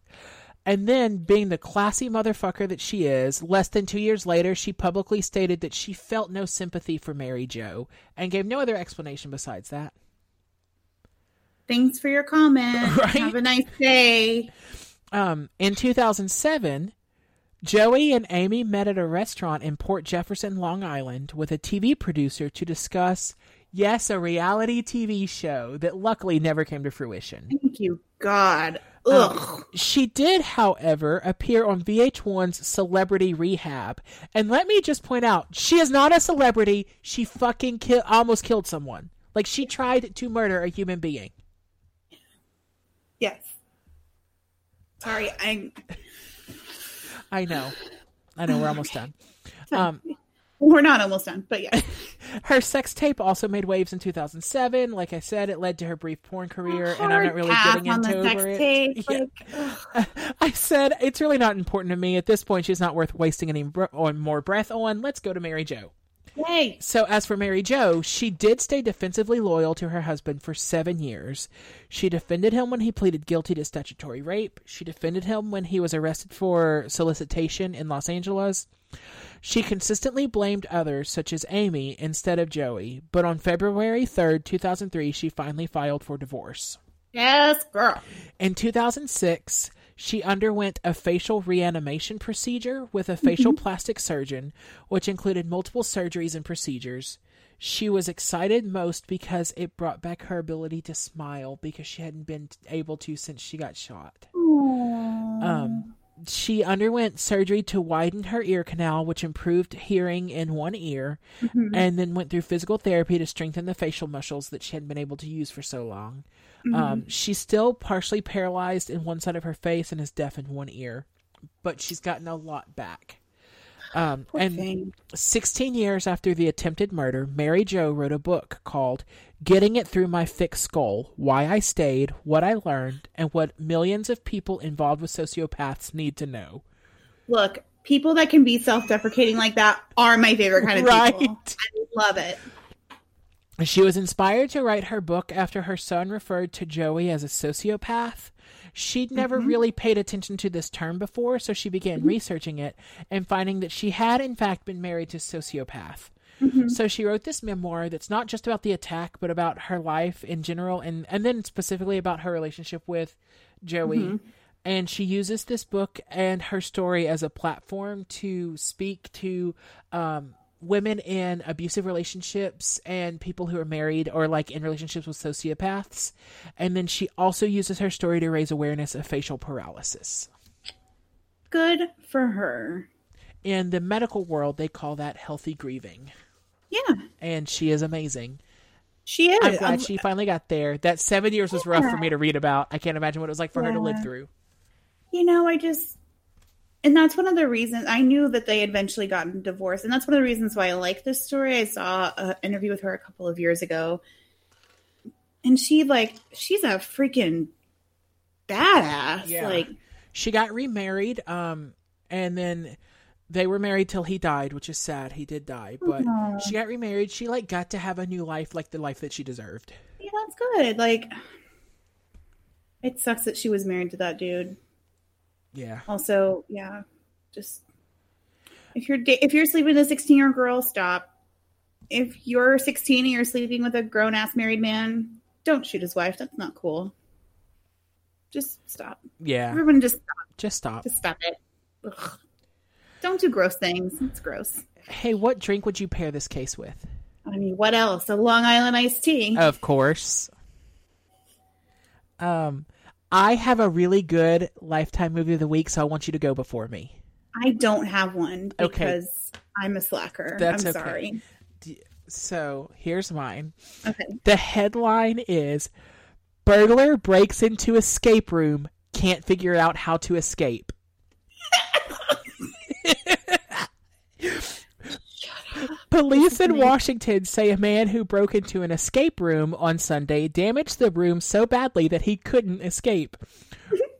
And then, being the classy motherfucker that she is, less than two years later, she publicly stated that she felt no sympathy for Mary Jo and gave no other explanation besides that. Thanks for your comment. Right? Have a nice day. Um, in 2007, Joey and Amy met at a restaurant in Port Jefferson, Long Island, with a TV producer to discuss, yes, a reality TV show that luckily never came to fruition. Thank you, God. Um, Ugh. she did, however, appear on VH1's Celebrity Rehab. And let me just point out, she is not a celebrity. She fucking ki- almost killed someone. Like, she tried to murder a human being. yes. Sorry, I'm. I know. I know, we're almost done. Um, We're not almost done, but yeah. Her sex tape also made waves in 2007. Like I said, it led to her brief porn career, and I'm not really getting on the into sex over it. tape. Yeah. Like, I said it's really not important to me at this point. She's not worth wasting any more breath on. Let's go to Mary Jo. Yay. So, as for Mary Jo, she did stay defensively loyal to her husband for seven years. She defended him when he pleaded guilty to statutory rape. She defended him when he was arrested for solicitation in Los Angeles. She consistently blamed others, such as Amy, instead of Joey. But on February 3rd, 2003, she finally filed for divorce. Yes, girl. In 2006, she underwent a facial reanimation procedure with a facial plastic surgeon, which included multiple surgeries and procedures. She was excited most because it brought back her ability to smile because she hadn't been able to since she got shot. Um, she underwent surgery to widen her ear canal, which improved hearing in one ear, Mhm. and then went through physical therapy to strengthen the facial muscles that she hadn't been able to use for so long. Um, she's still partially paralyzed in one side of her face and is deaf in one ear, but she's gotten a lot back. Um, and thing. 16 years after the attempted murder, Mary Jo wrote a book called Getting It Through My Thick Skull Why I Stayed, What I Learned, and What Millions of People Involved with Sociopaths Need to Know. Look, people that can be self-deprecating like that are my favorite kind of Right. people. I love it. She was inspired to write her book after her son referred to Joey as a sociopath. She'd never mm-hmm. really paid attention to this term before, so she began mm-hmm. researching it and finding that she had, in fact, been married to a sociopath. Mm-hmm. So she wrote this memoir that's not just about the attack, but about her life in general, and, and then specifically about her relationship with Joey. And she uses this book and her story as a platform to speak to um, women in abusive relationships and people who are married or like in relationships with sociopaths. And then she also uses her story to raise awareness of facial paralysis. Good for her. In the medical world, they call that healthy grieving. Yeah, And she is amazing. she is. I'm glad Um, she finally got there. That seven years was rough for me to read about. I can't imagine what it was like for her to live through. you know, I just, and that's one of the reasons I knew that they eventually gotten divorced, and that's one of the reasons why I like this story. I saw an interview with her a couple of years ago, and she like she's a freaking badass. Yeah. Like, She got remarried, um, and then they were married till he died, which is sad. He did die, but Aw. she got remarried. She like got to have a new life, like the life that she deserved. yeah, that's good. Like, it sucks that she was married to that dude. Yeah, Also, yeah, just if you're if you're sleeping with a 16 year old girl, stop. If you're 16 and you're sleeping with a grown ass married man, don't shoot his wife. That's not cool. Just stop. yeah. Everyone, just stop. Just stop. Just stop it. Ugh. Don't do gross things. It's gross. Hey, what drink would you pair this case with? I mean, what else? A Long Island iced tea. Of course. Um, I have a really good lifetime movie of the week, so I want you to go before me. I don't have one Okay. because I'm a slacker. That's I'm okay. sorry. So here's mine. Okay. The headline is Burglar breaks into escape room, can't figure out how to escape. Police in Washington say a man who broke into an escape room on Sunday damaged the room so badly that he couldn't escape.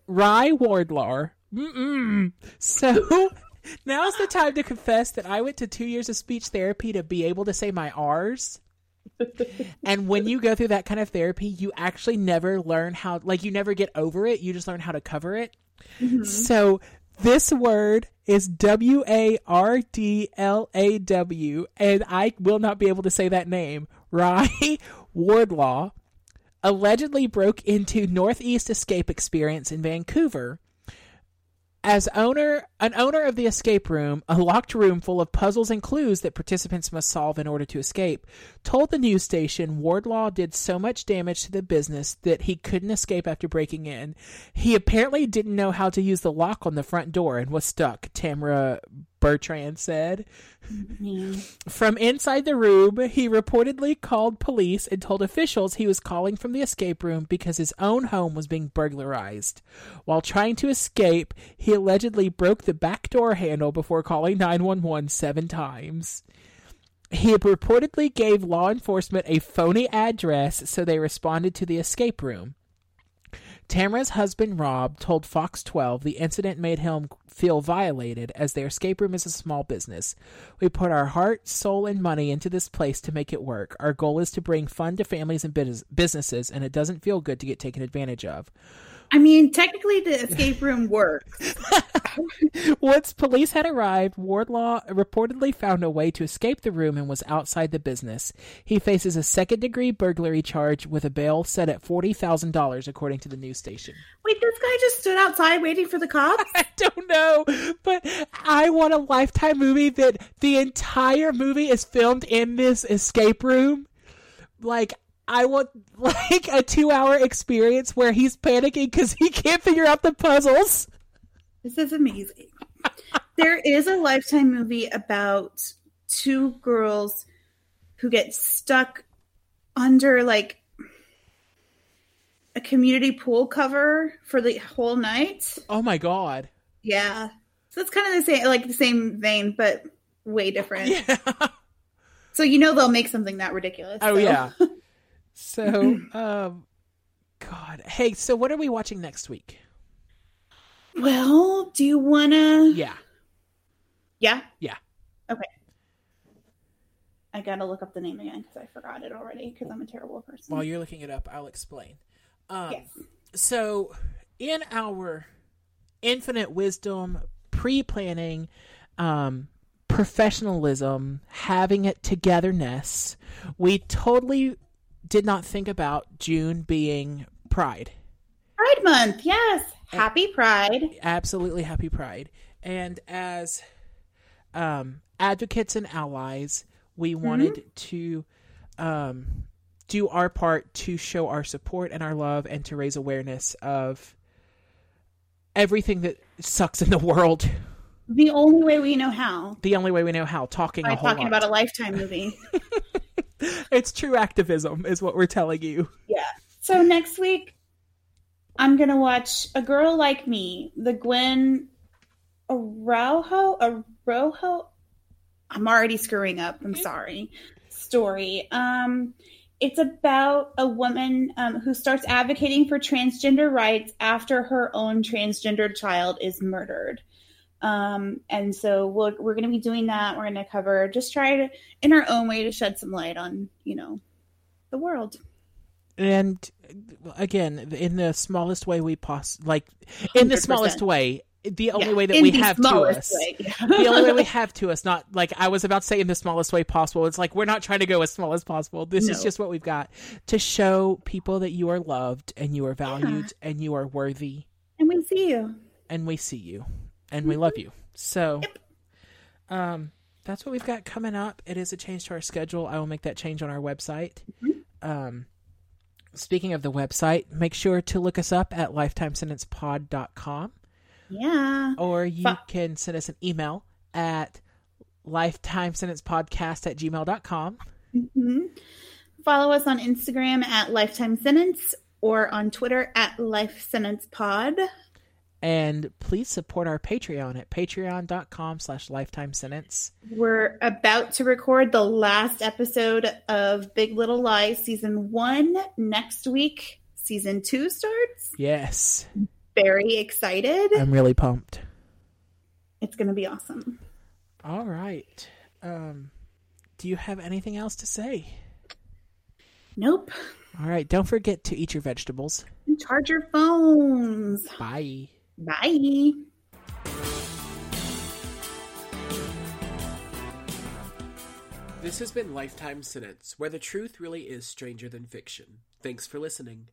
Rye Wardlaw. Mm-mm. So now's the time to confess that I went to two years of speech therapy to be able to say my R's. and when you go through that kind of therapy, you actually never learn how, like, you never get over it. You just learn how to cover it. Mm-hmm. So this word is W A R D L A W, and I will not be able to say that name. Rye Wardlaw allegedly broke into Northeast Escape Experience in Vancouver. As owner, an owner of the escape room, a locked room full of puzzles and clues that participants must solve in order to escape, told the news station Wardlaw did so much damage to the business that he couldn't escape after breaking in. He apparently didn't know how to use the lock on the front door and was stuck, Tamara Bertrand said. From inside the room, he reportedly called police and told officials he was calling from the escape room because his own home was being burglarized. While trying to escape, he allegedly broke the back door handle before calling 911 seven times. He reportedly gave law enforcement a phony address, so they responded to the escape room. Tamara's husband Rob told Fox 12 the incident made him feel violated as their escape room is a small business. We put our heart, soul, and money into this place to make it work. Our goal is to bring fun to families and bus- businesses, and it doesn't feel good to get taken advantage of. I mean, technically, the escape room works. Once police had arrived, Wardlaw reportedly found a way to escape the room and was outside the business. He faces a second degree burglary charge with a bail set at $40,000, according to the news station. Wait, this guy just stood outside waiting for the cops? I don't know, but I want a lifetime movie that the entire movie is filmed in this escape room. Like, I want like a two hour experience where he's panicking because he can't figure out the puzzles. This is amazing. there is a lifetime movie about two girls who get stuck under like a community pool cover for the whole night. Oh my god. Yeah. So it's kind of the same like the same vein, but way different. Yeah. So you know they'll make something that ridiculous. Oh so. yeah. So, um, God, hey, so what are we watching next week? Well, do you wanna Yeah, Yeah? Yeah. Okay. I gotta look up the name again because I forgot it already because I'm a terrible person. while you're looking it up, I'll explain. Um, yes. So, in our infinite wisdom, pre-planning, um, professionalism, having it togetherness, we totally did not think about June being Pride. Pride Month, yes. Happy Pride. absolutely happy pride and as um advocates and allies we wanted to um do our part to show our support and our love and to raise awareness of everything that sucks in the world The only way we know how. the only way we know how talking By a whole talking lot. about a lifetime movie. it's true activism is what we're telling you yeah. So next week I'm gonna watch A Girl Like Me, the Gwen Araujo Arojo. I'm already screwing up. I'm sorry. Story. Um, it's about a woman um, who starts advocating for transgender rights after her own transgender child is murdered. Um, and so we're, we're going to be doing that. We're going to cover, just try to, in our own way, to shed some light on, you know, the world. and again in the smallest way we poss like in the 100%. smallest way the only Yeah, way that we the have to us the only way we have to us not like i was about to say in the smallest way possible it's like we're not trying to go as small as possible this is just what we've got to show people that you are loved and you are valued and you are worthy and we see you. and we see you and we love you. So um that's what we've got coming up. It is a change to our schedule. I will make that change on our website. Um speaking of the website make sure to look us up at lifetimesentencepod.com Yeah. or you Fi- can send us an email at lifetimesentencepodcast at gmail.com hmm Follow us on Instagram at Lifetime Sentence or on Twitter at Life Sentence Pod. And please support our patreon at patreon.com slash lifetime sentence We're about to record the last episode of Big Little Lies season one next week. Season two starts. yes Very excited. i'm really pumped It's going to be awesome. All right. Um, do you have anything else to say? Nope. All right. Don't forget to eat your vegetables. and Charge your phones. Bye. Bye. This has been Lifetime Sentence, where the truth really is stranger than fiction. Thanks for listening.